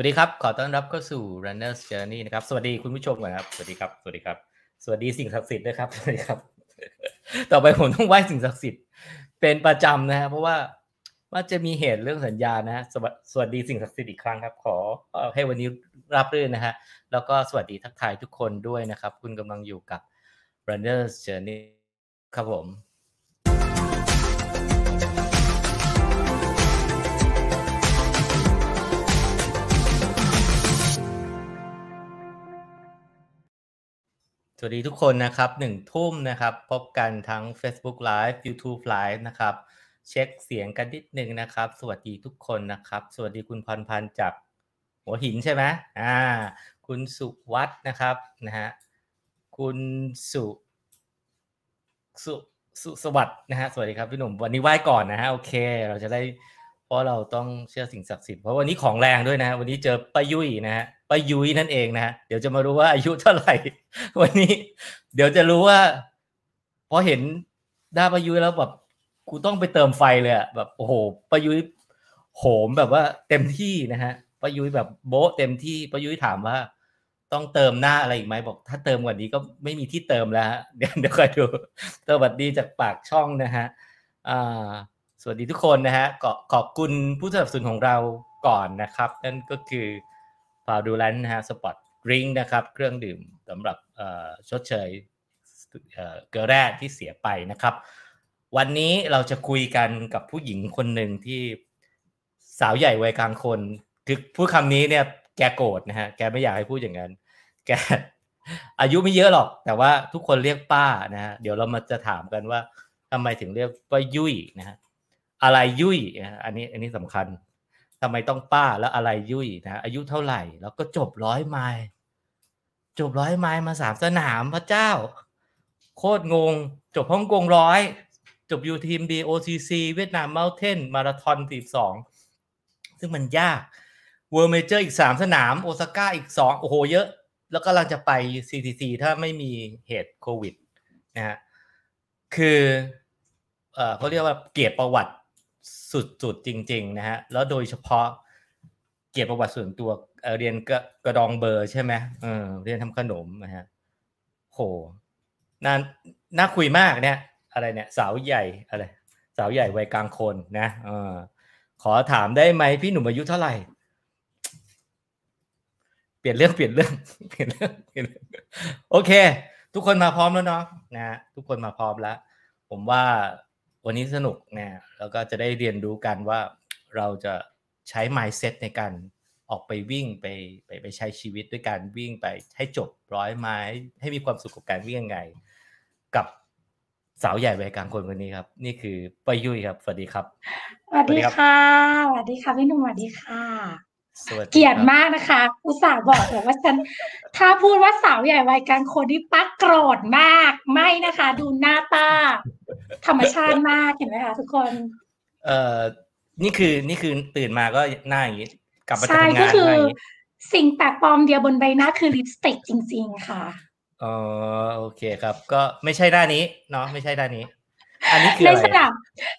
วัสดีครับ ขอต้อนรับเข้าสู่ Runner's Journey นะครับ สวัสดีคุณผู้ชมก่อนครับ สวัสดีครับ สวัสดีครับ สวัสดีสิ่งศักดิ์สิทธิ์ด้วยครับ สวัสดีครับ ต่อไปผมต้องไหว้สิ่งศักดิ์สิทธิ์เป็นประจำนะฮะ เพราะว่าว่าจะมีเหตุเรื่องสัญญานะฮะ สวัสดีสิ่งศักดิ์สิทธิ์อีกครั้งครับ ขอให้วันนี้รับรื่นนะฮะ แล้วก็สวัสดีทักทายทุกคนด้วยนะครับ คุณกำลังอยู่กับ Runner's Journey ครับผม สวัสดีทุกคนนะครับหนึ่งทุ่มนะครับ พบกันทั้ง Facebook Live YouTube Live นะครับ เช็คเสียงกันนิดนึงนะครับ สวัสดีทุกคนนะครับ สวัสดีคุณพรพันธ์จากหัวหินใช่ไหมอ่า คุณสุวัฒนะครับนะฮะคุณสุสุสุสวัสดนะฮะสวัสดีครับพี่หนุ่มวันนี้ไหว้ก่อนนะฮะโอเค เราจะได้ เพราะเราต้องเชื่อสิ่งศักดิ์สิทธิ์เพราะวันนี้ของแรงด้วยนะ วันนี้เจอป้ายุ้ยนะฮะป้ายุ้ยนั่นเองนะฮะเดี๋ยวจะมารู้ว่าอายุเท่าไหร่ วันนี้ เดี๋ยวจะรู้ว่าพอเห็นหน้าป้ายุ้ยแล้วแบบกูต้องไปเติมไฟเลยอะแบบโอ้โหป้ายุ้ยโหมแบบว่าเต็มที่นะฮะป้ายุ้ยแบบโบ๊ะเต็มที่ป้ายุ้ยถามว่า ต้องเติมหน้าอะไรอีกไหมบอก ถ้าเติมกว่านี้ก็ไม่มีที่เติมแล้วฮะเดี๋ยวเดี๋ยวคอยดูสวัสดีจากปากช่องนะฮะอ่า สวัสดีทุกคนนะฮะขอขอบคุณผู้สนับสนุนของเราก่อนนะครับ นั่นก็คือฟาวดูแลนนะฮะสปอตริงนะครับ เครื่องดื่มสำหรับชดเชยเอ่อเกลือแร่ที่เสียไปนะครับ วันนี้เราจะคุยกันกับผู้หญิงคนหนึ่งที่สาวใหญ่วัยกลางคนคือพูดคำนี้เนี่ยแกโกรธนะฮะแกไม่อยากให้พูดอย่างนั้น แกอายุไม่เยอะหรอก แต่ว่าทุกคนเรียกป้านะฮะเดี๋ยวเรามาจะถามกันว่าทำไมถึงเรียกว่ายุ่ยนะฮะ อะไรยุ่ยอันนี้อันนี้สำคัญทำไมต้องป้าแล้วอะไรยุ้ยนะอายุเท่าไหร่ แล้วก็จบร้อยไมล์จบร้อยไมล์มาสามสนามพระเจ้า โคตรงง จบฮ่องกงร้อยจบยูทีม BOCC Vietnam Mountain Marathon สี่สองซึ่งมันยาก World Major อีกสามสนามโอซาก้าอีกสองโอ้โหเยอะ แล้วก็กำลังจะไป CTC ถ้าไม่มีเหตุโควิดนะฮะคือเอ่อเขาเรียกว่าเกียรติประวัติ สุดๆจริง ๆ นะฮะแล้วโดยเฉพาะเกียรติประวัติส่วนตัวเออเรียนกระกระดองเบอร์ใช่ไหมเออเรียนทำขนมนะฮะโหน่าน่าคุยมากเนี่ย อะไรเนี่ย สาวใหญ่อะไร สาวใหญ่วัยกลางคนนะเออขอถามได้ไหมพี่หนุ่มอายุเท่าไหร่ เปลี่ยนเรื่องเปลี่ยนเรื่องเปลี่ยนเรื่องเปลี่ยนเรื่องโอเค ทุกคนมาพร้อมแล้วเนาะนะฮะทุกคนมาพร้อมแล้ว ผมว่า วันนี้สนุกนะแล้วก็จะได้เรียนรู้กันว่าเราจะใช้ mindset ในการออกไปวิ่งไปไปไปใช้ชีวิตด้วยการวิ่งไปให้จบร้อยไม้ให้มีความสุขกับการวิ่งยังไง กับสาวใหญ่วัยกลางคนคนนี้ครับ นี่คือป้ายุ้ยครับสวัสดีครับสวัสดีสวัสดีครับค่ะสวัสดีค่ะพี่หนุ่มสวัสดีค่ะสวัสดี เกลียดครับมากนะคะอุตส่าห์บอกเลยว่าฉัน ถ้าพูดว่าสาวใหญ่วัยกลางคนที่ปักโกรธมาก ไม่นะคะ ดูหน้าป้า ธรรมชาติมากเห็นไหมคะทุกคน เอ่อนี่คือนี่คือตื่นมาก็หน้าอย่างนี้กลับมาจากใช่ทำก็งานคือหน้าอย่างนี้สิ่งแปลกปลอมเดียวบนใบหน้าคือลิปสติกจริง ๆ ค่ะอ๋อโอเคครับ ก็ไม่ใช่หน้านี้เนาะไม่ใช่หน้านี้ อันนี้คือในอะไรสนาม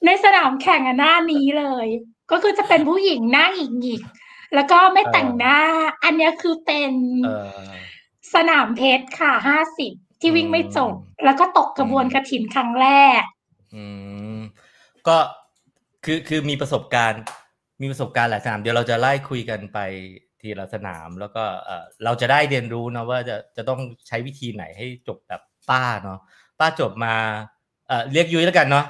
ในสนามแข่งอะหน้านี้เลย ก็คือจะเป็นผู้หญิงหน้าหงิกๆ แล้วก็ไม่แต่งหน้า อันเนี้ยคือเป็นเออสนามเพชรค่ะห้าสิบที่วิ่งไม่จบอืมแล้วก็ตกกระบวนอืมกระถินครั้งแรก อืม ก็คือคือมีประสบการณ์ มีประสบการณ์หลายสนาม เดี๋ยวเราจะไล่คุยกันไปทีละสนาม แล้วก็เออเราจะได้เรียนรู้นะว่าจะจะต้องใช้วิธีไหนให้จบแบบป้าเนาะป้าจบมา เออเรียกยุ้ยแล้วกันเนาะ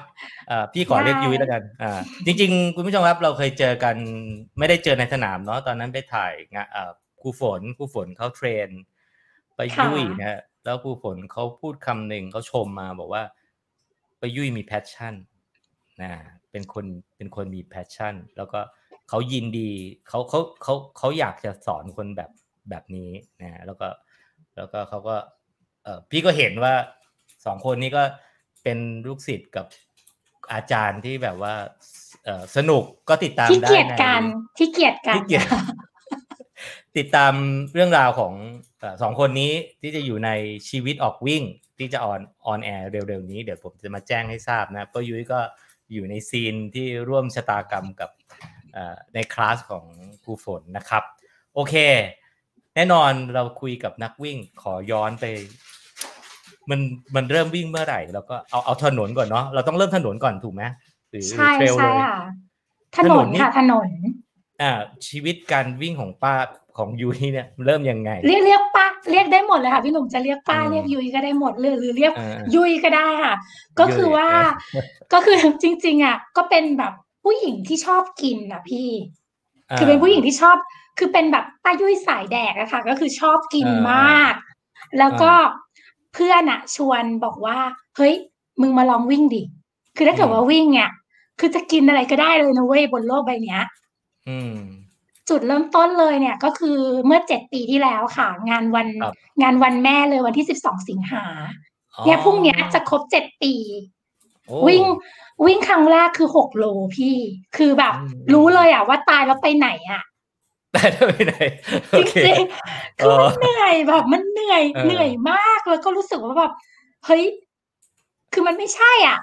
เออพี่ขอเรียกยุ้ยแล้วกันอ่าจริง ๆ คุณผู้ชมครับเราเคยเจอกันไม่ได้เจอในสนามเนาะตอนนั้นไปถ่ายงานเอ่อครูฝนครูฝนเขา train ป้ายุ้ยค่ะนะฮะแล้วครูฝนเขาพูดคำหนึ่งเขาชมมาบอกว่า ป้ายุ้ยมี passion นะเป็นคนเป็นคนมี passion แล้วก็เขายินดีเขาเขาเขาเขาอยากจะสอนคนแบบแบบนี้นะแล้วก็แล้วก็เขาก็เออพี่ก็เห็นว่าสองคนนี้ก็ เป็นลูกศิษย์กับอาจารย์ที่แบบว่าเออสนุกก็ติดตามที่ได้เกียดในกันที่เกียดกันที่เกียจติดตามเรื่องราวของเออสองคนนี้ที่จะอยู่ในชีวิตออกวิ่งที่จะออนออนแอร์เร็วๆนี้ เดี๋ยวผมจะมาแจ้งให้ทราบนะเพราะยุ้ยก็อยู่ในซีนที่ร่วมชะตากรรมกับเอ่อในคลาสของครูฝนนะครับ โอเค แน่นอนเราคุยกับนักวิ่งขอย้อนไป มันมันเริ่มวิ่งเมื่อไหร่แล้วก็เอาเอาถนนก่อนเนาะเราต้องเริ่มถนนก่อนถูกไหมหรือใช่เทรลใช่เลยค่ะถถนนนนนี่ค่ะถนน อ่า ชีวิตการวิ่งของป้าของยูนี่เนี่ยเริ่มยังไง เรียกเรียกป้าเรียกได้หมดเลยค่ะพี่หนุ่มจะเรียกป้าอืมเรียกยุ้ยก็ได้หมดเลยหรือเรียกเออยุ้ยก็ได้ค่ะ ก็คือว่าเออก็คือจริง ๆ อะ ก็เป็นแบบผู้หญิงที่ชอบกินอะพี่าคือเป็นผู้หญิงที่ชอบ คือเป็นแบบป้ายุ้ยสายแดกอะค่ะ ก็คือชอบกินเออมาก แล้วก็ เพื่อนอะชวนบอกว่า เฮ้ย มึงมาลองวิ่งดิ คือถ้าเกิดว่าวิ่งเนี่ยคือจะกินอะไรก็ได้เลยนะเว้ยบนโลกใบเนี้ยอืมจุดเริ่มต้นเลยเนี่ย ก็คือเมื่อเจ็ดปีที่แล้วค่ะ งานวันครับงานวันแม่เลยวันที่สิบสองสิงหาอ๋อเนี่ยพรุ่งเนี้ยจะครบเจ็ดปีโอ้วิ่งวิ่งครั้งแรกคือหกโลพี่ คือแบบอืมรู้เลยอะว่าตายแล้วไปไหนอะ แต่ถ้าไปไหนจโอเคริงๆคือมันเหนื่อยแบบมันเหนื่อยเออเหนื่อยมากแล้วก็รู้สึกว่าแบบเฮ้ยคือมันไม่ใช่อะ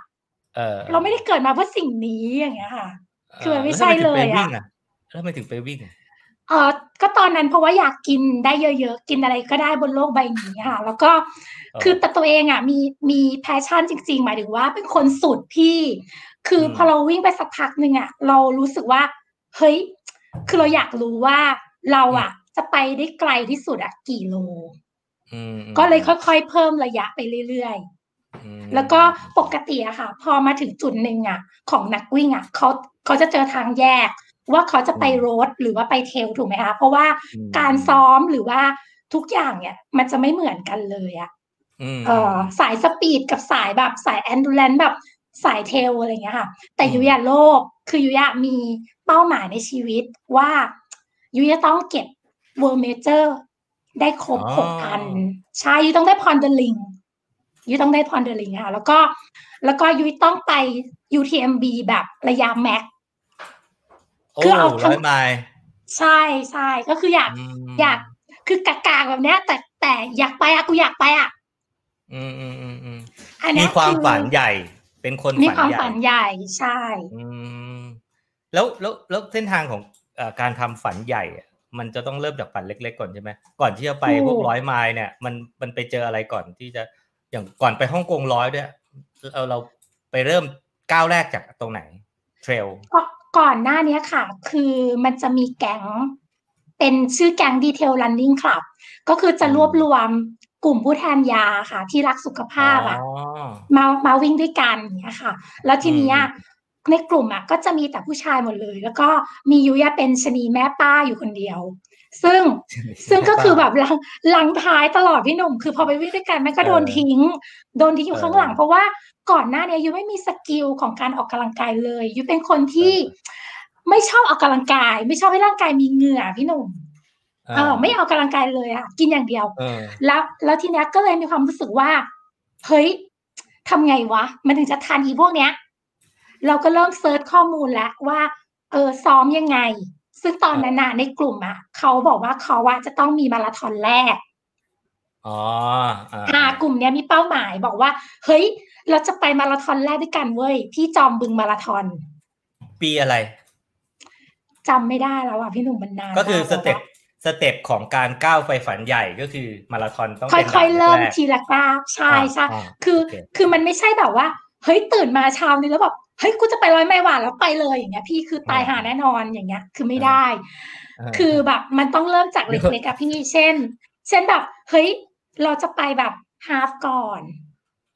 เออเราไม่ได้เกิดมาเพื่อสิ่งนี้อย่างเงี้ยค่ะ คือมันไม่แล้วใช่ทำถึงไปเลยอะวิ่งอะแล้วทำไมถึงไปวิ่งอะเออก็ตอนนั้นเพราะว่าอยากกินได้เยอะๆ กินอะไรก็ได้บนโลกใบนี้ค่ะ แล้วก็คือแต่ตัวเองอะมีมีแพชชั่นจริง ๆ หมายถึงว่าเป็นคนสุดพี่ คือพอเราวิ่งไปสักพักหนึ่งอะ เรารู้สึกว่า เฮ้ย คือเราอยากรู้ว่าเราอะ จะไปได้ไกลที่สุดอะกี่โลอืมก็เลยค่อยๆ เพิ่มระยะไปเรื่อยๆอืมแล้วก็ปกติอะค่ะ พอมาถึงจุดหนึ่งอะของนักวิ่งอะเขาเขาจะเจอทางแยก ว่าเขาจะไปโรดหรือว่าไปเทรลถูกไหมคะเพราะว่าอืมการซ้อมหรือว่าทุกอย่างเนี่ย มันจะไม่เหมือนกันเลยอะอืมเออสาย speed กับสายแบบสาย endurance แบบสาย trail อะไรเงี้ยค่ะ แต่อืมยุยอะโลก คือยุยอะมีเป้าหมายในชีวิตว่ายุยจะต้องเก็บ World Major ได้ครบหกอันใช่ยุยต้องได้พรเดลิงยุ้ยต้องได้พรเดลิงค่ะแล้วก็แล้วก็ยุ้ยต้องไป UTMB แบบระยะ maxโอ้คือเอาทั้งร้อยไมล์ใช่ใช่ก็คืออยากมอยากคือกากาแบบเนี้ย แต่แต่อยากไปอะกูอยากไปอะอืมอืมอืมอืมอันเนี้มียความคือฝันใหญ่ เป็นคนมีความฝัฝันนใหญ่ใหญ่ใช่ อืม แล้วแล้วแล้วเส้นทางของเอ่อการทำฝันใหญ่อะมันจะต้องเริ่มจากฝันเล็ก ๆ ก่อนใช่ไหมก่อนที่จะไปพวกร้อยไมล์เนี่ย มันมันไปเจออะไรก่อนที่จะอย่างก่อนไปฮ่องกงร้อยด้วยเราเราไปเริ่มก้าวแรกจากตรงไหนเทรลก็ก่อนหน้าเนี้ยค่ะ คือมันจะมีแก๊งเป็นชื่อแก๊งดีเทล running club ก็คือจะรวบรวมกลุ่มผู้แทนยาค่ะ ที่รักสุขภาพอะมามาวิ่งด้วยกันอย่างเงี้ยค่ะ แล้วทีเนี้ยอืม ในกลุ่มอะก็จะมีแต่ผู้ชายหมดเลย แล้วก็มียุ้ยอะเป็นชะนีแม่ป้าอยู่คนเดียว ซึ่งซึ่งก็คือแบบหลังหลังท้ายตลอดพี่หนุ่ม คือพอไปวิ่งด้วยกันแม่งก็โดนเออทิ้ง โดนทิ้งอยู่เออข้างหลัง เพราะว่าก่อนหน้าเนี้ยยุ้ยไม่มี skill ของการออกกำลังกายเลย ยุ้ยเป็นคนที่เอไม่ชอบออกกำลังกาย ไม่ชอบให้ร่างกายมีเหงื่อพี่หนุ่มเออไม่ออกกำลังกายเลยอะกินอย่างเดียวเออแล้วแล้วทีเนี้ยก็เลยมีความรู้สึกว่าเฮ้ยทำไงวะ มันถึงจะทันอีพวกเนี้ย เราก็เริ่ม search ข้อมูลแล้วว่าเออซ้อมยังไง ซึ่งตอนนั้นน่ะในกลุ่มอะเขาบอกว่าเขาว่าจะต้องมีมาราธอนแรกอ๋ออ่าอ่ากลุ่มเนี้ยมีเป้าหมายบอกว่า เฮ้ย เราจะไปมาราธอนแรกด้วยกันเว้ยที่จอมบึงมาราธอน ปีอะไรจำไม่ได้แล้วอะพี่หนุ่มมันนานก็คือมากสเต็ปแล้ว step ของการก้าวไปฝันใหญ่ก็คือมาราธอนต้องค่เป็นอยๆเริ่มด่านแกทีละก้าวใช่อ่าใช่อ่าคือโอเคคือมันไม่ใช่แบบว่า เฮ้ยตื่นมาเช้านี้แล้วแบบ เฮ้ยกูจะไปร้อยไมล์หวานแล้วไปเลยอย่างเงี้ยพี่คือตายหาแน่นอนอย่างเงี้ย คือไม่ได้าคือแบบมันต้องเริ่มจากเล็กๆอะพี่เช่น เช่นแบบเฮ้ยเราจะไปแบบ half ก่อน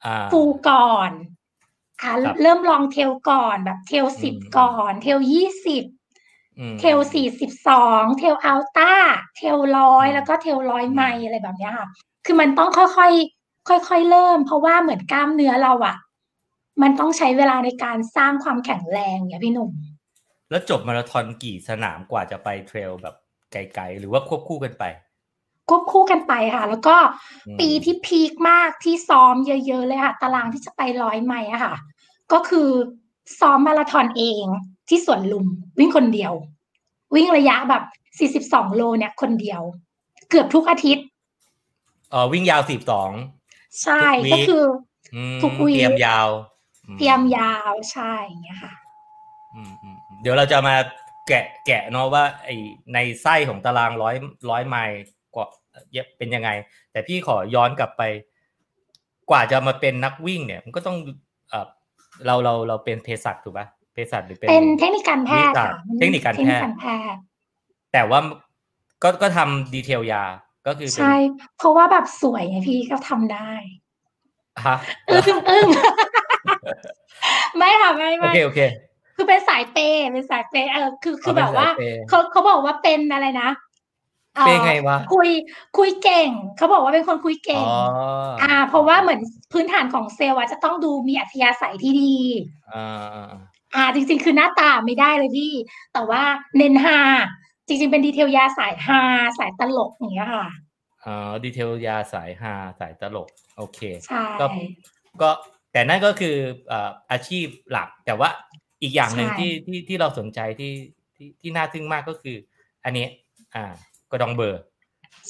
อ่า full ก่อนอ่าครับเริ่มลอง trail ก่อนแบบ trail สิบอืมก่อน trail ยี่สิบอืม trail สี่สิบสอง trail ultra trail ร้อยอืมแล้วก็ trail ร้อยอืมไมล์อะไรแบบเนี้ยค่ะ คือมันต้องค่อยๆค่อยๆเริ่ม เพราะว่าเหมือนกล้ามเนื้อเราอะ มันต้องใช้เวลาในการสร้างความแข็งแรงเนี่ยพี่หนุ่ม แล้วจบมาราธอนกี่สนามกว่าจะไปเทรลแบบไกลๆ หรือว่าควบคู่กันไป ควบคู่กันไปค่ะ แล้วก็อืมปีที่พีคมากที่ซ้อมเยอะ ๆ เลยค่ะ ตารางที่จะไปร้อยไมล์อะค่ะ ก็คือซ้อมมาราธอนเองที่สวนลุม วิ่งคนเดียว วิ่งระยะแบบ 42 โลเนี่ยคนเดียว เกือบทุกอาทิตย์เออวิ่งยาวสิบสองใช่ทุกวีคก็คือมทุกวีคเตรียมยาวอื เตรียมยาวใช่อย่างเงี้ยค่ะอืมอืมอืมเดี๋ยวเราจะมาแกะแกะเนาะว่าไอในไส้ของตารางร้อยร้อยไมล์กว่าเป็นยังไง แต่พี่ขอย้อนกลับไป กว่าจะมาเป็นนักวิ่งเนี่ย มันก็ต้องเออเราเราเราเป็นเภสัชถูกปะเภสัชหรือเป็นเป็นเทคนิคการแพทย์ค่ะเทคนิคการแพทย์แพทย์แต่ว่าก็ก็ทำดีเทลยาก็คือ ใช่ เพราะว่าแบบสวยไงพี่ก็ทำได้ฮะอึ้งอึ้ง ไม่ค่ะไม่โอไม่เคโอเค คือเป็นสายเปย์เป็นสายเปย์เออคือคือเอาเป็นแบบว่าสายเปย์เขาเขาบอกว่าเป็นอะไรนะอ่อเปย์ไงวะคุยคุยเก่ง เขาบอกว่าเป็นคนคุยเก่งอ๋ออ่า เพราะว่าเหมือนพื้นฐานของเซลล์อะจะต้องดูมีอัธยาศัยที่ดีอ่าอ่าอ่าจริง ๆ คือหน้าตาไม่ได้เลยพี่ แต่ว่าเน้นฮาจริง ๆ เป็นดีเทลยาสายฮาสายตลกอย่างเงี้ยค่ะอ๋อดีเทลยาสายฮาสายตลก โอเค ใช่ก็ก็ แต่นั่นก็คืออ่าอาชีพหลัก แต่ว่าอีกอย่างหนึ่งใช่ที่ที่ที่เราสนใจที่ที่ที่น่าทึ่งมากก็คือ อันนี้ อ่ากระดองเบอร์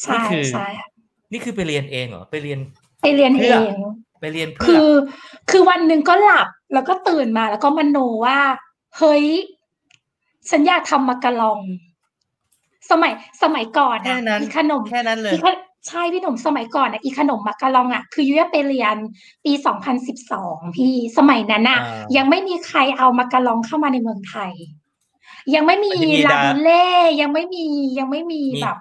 ใช่นี่คือใช่นี่คือไปเรียนเองเหรอไปเรียนไปเรียนเพื่เอองไปเรียนเพื่คืออคือวันหนึ่งก็หลับแล้วก็ตื่นมาแล้วก็มโนว่า เฮ้ยฉันอยากทำมักกะลอง สมัยสมัยก่อนแค่อะนั้นอีขนมแค่นั้นเลยอีข ใช่พี่หนุ่มสมัยก่อนอะอีขนมมักกะลองอะคือยุ้ยไปเรียนปีสองพันสิบสองพี่สมัยนั้นอะอ่ายัยังไม่มีใครเอามักกะลองเข้ามาในเมืองไทย ยังไม่มีมันจะมีลาดา บูเล่ยังไม่มียังไม่มีมีแบบ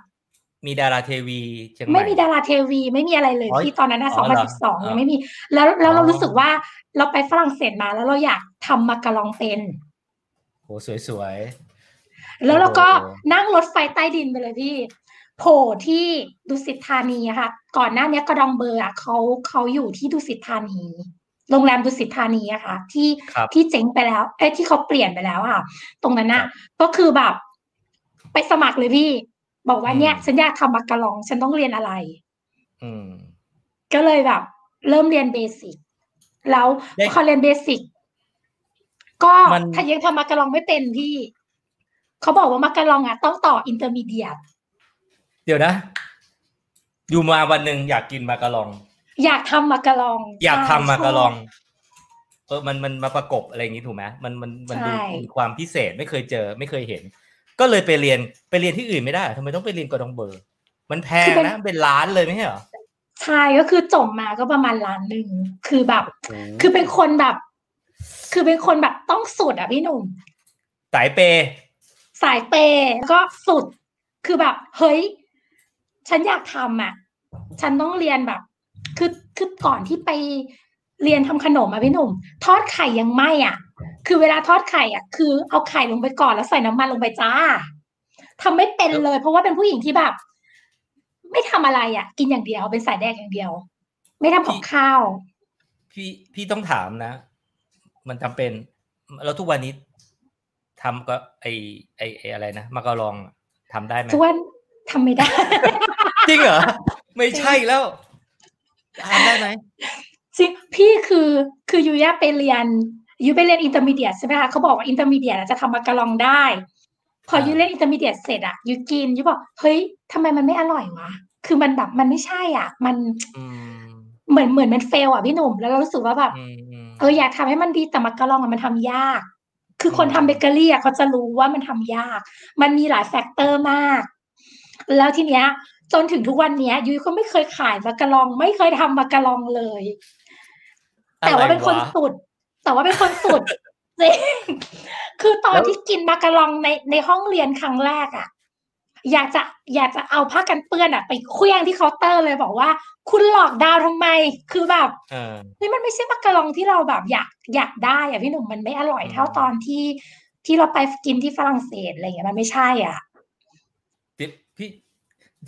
มีดาราเทวีเชียงใหม่ไม่มีดาราเทวีไม่มีอะไรเลยอ๋อที่ตอนนั้นนะอ๋สอองพัเหนรอสิบสองอ๋อยังไม่มี แล้วแล้วเราอ๋อรู้สึกว่าเราไปฝรั่งเศสมาแล้วเราอยากทำมักกะลองเป็น โหสวยแล้วเราก็โอ้โหนั่งรถไฟใต้ดินไปเลยพี่ โผล่ที่ดุสิตธานีอะค่ะ ก่อนหน้านี้กระดองเบอร์อะเขาเขาอยู่ที่ดุสิตธานี โรงแรมดุสิตธานีอะค่ะ ที่ครับที่เจ๊งไปแล้วเอ้ยที่เขาเปลี่ยนไปแล้วอะตรงนั้นน่ะครับก็คือแบบ ไปสมัครเลยพี่ บอกว่าอืมเนี่ยฉันอยากทำมักกะลอง ฉันต้องเรียนอะไรๆอืมก็เลยแบบ เริ่มเรียนเบสิกแล้วได้พอเรียน basic ก็มันถ้ายังทำมาการองไม่เป็นพี่ เขาบอกว่ามาการองอะต้องต่อ intermediate เดี๋ยวนะ อยู่มาวันหนึ่งอยากกินมาการอง อยากทำมาการองอยากใช่ทำมาการองชบเออมันมันมาประกบอะไรอย่างนี้ถูกไหมมันมันมันดูใช่ มีความพิเศษไม่เคยเจอไม่เคยเห็น ก็เลยไปเรียนไปเรียนที่อื่นไม่ได้เหรอทำไมต้องไปเรียนกระดองเบอร์ มันแพงนะเป็นล้านเลยไม่ใช่เหรอใช่ก็คือจบมาก็ประมาณล้านหนึ่งคือแบบโอ้โหคือเป็นคนแบบ คือเป็นคนแบบต้องสุดอะพี่หนุ่ม สายเปย์สายเปย์แล้วก็สุด คือแบบ เฮ้ย ฉันอยากทำอะ ฉันต้องเรียนแบบ คือคือก่อนที่ไปเรียนทำขนมอะพี่หนุ่ม ทอดไข่ยังไม่อะ คือเวลาทอดไข่อะ คือเอาไข่ลงไปก่อนแล้วใส่น้ำมันลงไปจ้าทำไม่เป็นเลย เพราะว่าเป็นผู้หญิงที่แบบ ไม่ทำอะไรอะ กินอย่างเดียวเป็นสายแดกอย่างเดียว ไม่ทำกับข้าว พี่พี่ต้องถามนะ มันจำเป็น แล้วทุกวันนี้ทำก็ไอไอไออะไรนะมาการองทำได้ไหมทุกวัน ทำไม่ได้ จริงเหรอ ไม่ใช่แล้วทำได้ไหมจริงพี่คือคือยุ้ยอะไปเรียนยุ้ยไปเรียน intermediate ใช่ไหมคะเขาบอกว่า intermediate จะทำมาการองได้ พอยุ้ยเรียน intermediate เสร็จอะยุ้ยกินยุ้ยบอกเฮ้ยทำไมมันไม่อร่อยวะคือมันแบบมันไม่ใช่อะ มันอืมเหมือนเหมือนมัน fail อะพี่หนุ่มแล้วเรารู้สึกว่าแบบอืมอืมเอออยากทำให้มันดีแต่มาการองอะมันทำยาก คือคนอืมทำเบเกอรี่อะเขาจะรู้ว่ามันทำยาก มันมีหลาย factor มาก แล้วทีเนี้ย จนถึงทุกวันเนี้ย ยุ้ยก็ไม่เคยขายมาการอง ไม่เคยทำมาการองเลย แต่ว่าเป็นคนอะไรวะสุด แต่ว่าเป็นคนสุดจริงคือตอนแล้วที่กินมากะลองในในห้องเรียนครั้งแรกอะอยากจะอยากจะเอาผ้ากันเปื้อนอะไปเคลี้ยงที่เคาน์เตอร์เลยบอกว่า คุณหลอกดาวทำไม คือแบบเออเฮ้ยมันไม่ใช่มักกะลองที่เราแบบอยากอยากได้อะพี่หนุ่มมันไม่อร่อยเท่าอืมตอนที่ที่เราไปกินที่ฝรั่งเศสอะไรเงี้ยมันไม่ใช่อะพี่พี่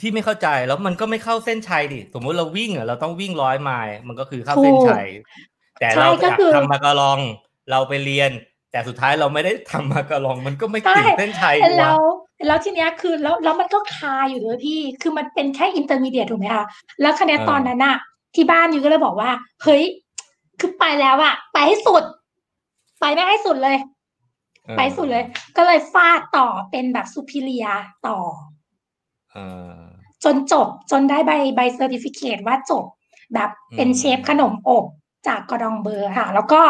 พี่ไม่เข้าใจแล้วมันก็ไม่เข้าเส้นชัยดิสมมุติเราวิ่งอะเราต้องวิ่งร้อยไมล์มันก็คือเข้าเส้นชัยแต่ใช่เราก็อยากคือทำมาการองเราไปเรียน แต่สุดท้ายเราไม่ได้ทำมาการอง มันก็ไม่ใช่ถึงเส้นชัยดิแล้วะวแล้วทีเนี้ยคือแล้วแล้วมันก็คาอยู่ด้วยพี่ คือมันเป็นแค่ intermediate ถูกไหมคะแล้วคะแนนตอนนั้นอะที่บ้านยุ้ยก็เลยบอกว่า เฮ้ย คือไปแล้วอะไปให้สุด ไปไม่ให้สุดเลยเออไปสุดเลย ก็เลยฟาดต่อเป็นแบบ superior ต่อเออ จนจบจนได้ใบใบ certificate ว่าจบแบบเป็นอืมเชฟขนมอบจากกระดองเบอร์ค่ะ แล้วก็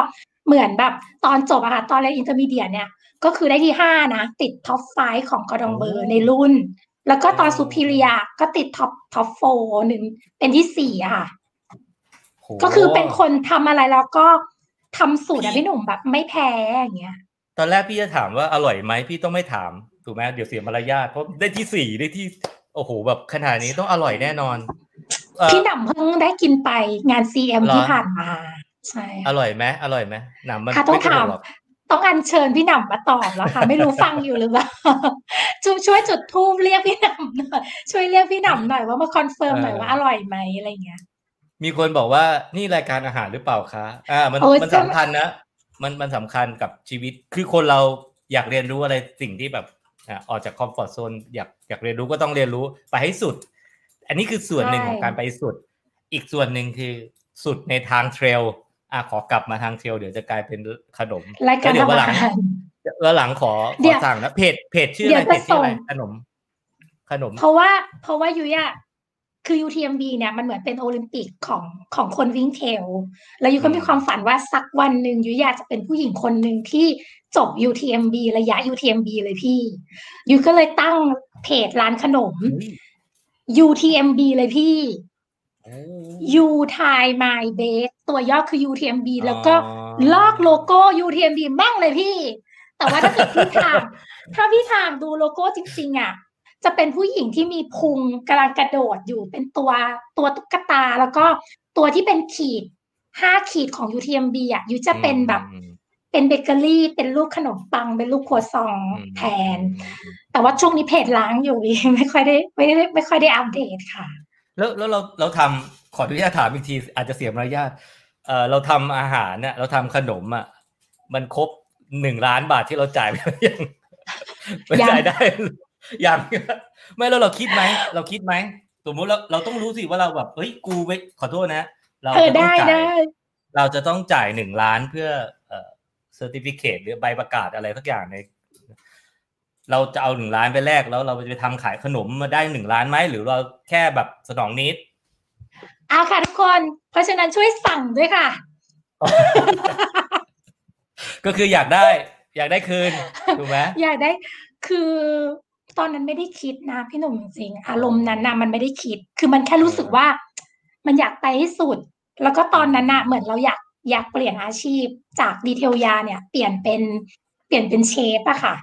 เหมือนแบบตอนจบอะค่ะตอนเรียน intermediate เนี่ย ก็คือได้ที่ห้านะ ติด top five ของกอร์ดองเบลอในรุ่น แล้วก็ตอน superior ก็ติด top top four หนึ่งเป็นที่สี่อะค่ะโหก็คือเป็นคนทำอะไรแล้วก็ทำสูตรอะพี่หนุ่มแบบไม่แพ้อย่างเงี้ยตอนแรกพี่จะถามว่าอร่อยไหมพี่ต้องไม่ถาม ถูกไหมเดี๋ยวเสียมารยาทเพราะได้ที่สี่ได้ที่ โอ้โหแบบขนาดนี้ต้องอร่อยแน่นอนเอ่อพี่หนำเพิ่งได้กินไปงาน CM เหรอที่ผ่านมาใช่อร่อยไหมอร่อยไหมหนังมันค่ะต้องไม่กระโดถามดหรอกต้องอัญเชิญพี่หนำมาตอบแล้วค่ะ ไม่รู้ฟังอยู่หรือเปล่าช่วยช่วยจุดทูบเรียกพี่หนำหน่อยช่วยเรียกพี่หนำหน่อยว่ามาคอนเฟิร์มหน่อยว่าอร่อยไหมอะไรเงี้ย มีคนบอกว่านี่รายการอาหารหรือเปล่าคะอ่า มันโอ้ยมันจะสำคัญนะมันมันสำคัญกับชีวิต คือคนเราอยากเรียนรู้อะไรสิ่งที่แบบ อ่าออกจาก comfort zone อยากอยากเรียนรู้ก็ต้องเรียนรู้ไปให้สุด อันนี้คือส่วนหนึ่งของการไปสุด อีกส่วนหนึ่งคือสุดในทาง trail อะขอกลับมาทาง trail เดี๋ยวจะกลายเป็นขนมรายการแล้วเดี๋ยววันทำหลัอางหารแล้วหลังขอเดี๋ขอยวสั่งนะเพจเพจชื่ออะไรเดี๋เพยวจชื่ออะไรจะส่งขนม ขนม เพราะว่า เพราะว่ายุ้ยอะคือ UTMB เนี่ยมันเหมือนเป็นโอลิมปิกของของคนวิ่ง trailแล้วยุ้ยก็มีอืมความฝันว่าสักวันหนึ่งยุ้ยอยากจะเป็นผู้หญิงคนหนึ่งที่ จบ UTMB ระยะ UTMB เลยพี่ยุ้ยก็เลยตั้งเพจร้านขนมเฮ้ย UTMB เลยพี่โอ้ U Thai My Bake ตัวย่อคือ UTMB อ๋อแล้วก็ลอกโลโก้ UTMB แม่งเลยพี่ แต่ว่าถ้าเกิดพี่ทางถ้าพี่ทางดูโลโก้จริงๆอะจะเป็นผู้หญิงที่มีพุงกำลังกระโดดอยู่เป็นตัวตัวตุ๊กตา แล้วก็ตัวที่เป็นขีดห้าขีดของ UTMB อะยูจะเป็นแบบอืม เป็นเบเกอรี่ เป็นลูกขนมปัง เป็นลูกครัวซองอืมแทน แต่ว่าช่วงนี้เพจล้างอยู่ไม่ค่อยได้ไม่ได้ไม่ค่อยได้อัปเดตค่ะ แล้วแล้วเราเราทำขออนุญาตถามอีกที อาจจะเสียมารยาทเออเราทำอาหารเนี่ยเราทำขนมอะมันครบหนึ่งล้านบาทที่เราจ่ายไปหรือยังมันยังจ่ายได้ยังไม่แล้วเราคิดไหมเราคิดไหมสมมุติเราเราต้องรู้สิว่าเราแบบเฮ้ยกูไปขอโทษนะ เราเออจะต้องได้จ่ายได้เราจะต้องจ่ายหนึ่งล้านเพื่อเอ่อเซอร์ติฟิเคตหรือใบประกาศอะไรสักอย่างในเราจะเอาหนึ่งล้านไปแลกแล้วเราจะไปทำขายขนมมาได้หนึ่งล้านไหมหรือเราแค่แบบสนองนิดเอาค่ะทุกคน เพราะฉะนั้นช่วยสั่งด้วยค่ะ ก็คืออยากได้ อยากได้คืนถูกไหมอยากได้คือตอนนั้นไม่ได้คิดนะพี่หนุ่มจริงๆอารมณ์นั้นนะมันไม่ได้คิด คือมันแค่รู้สึกว่า มันอยากไปให้สุด แล้วก็ตอนนั้นน่ะเหมือนเราอยาก อยากเปลี่ยนอาชีพจากดีเทลยาเนี่ย เปลี่ยนเป็นเปลี่ยนเป็นเชฟอะค่ะ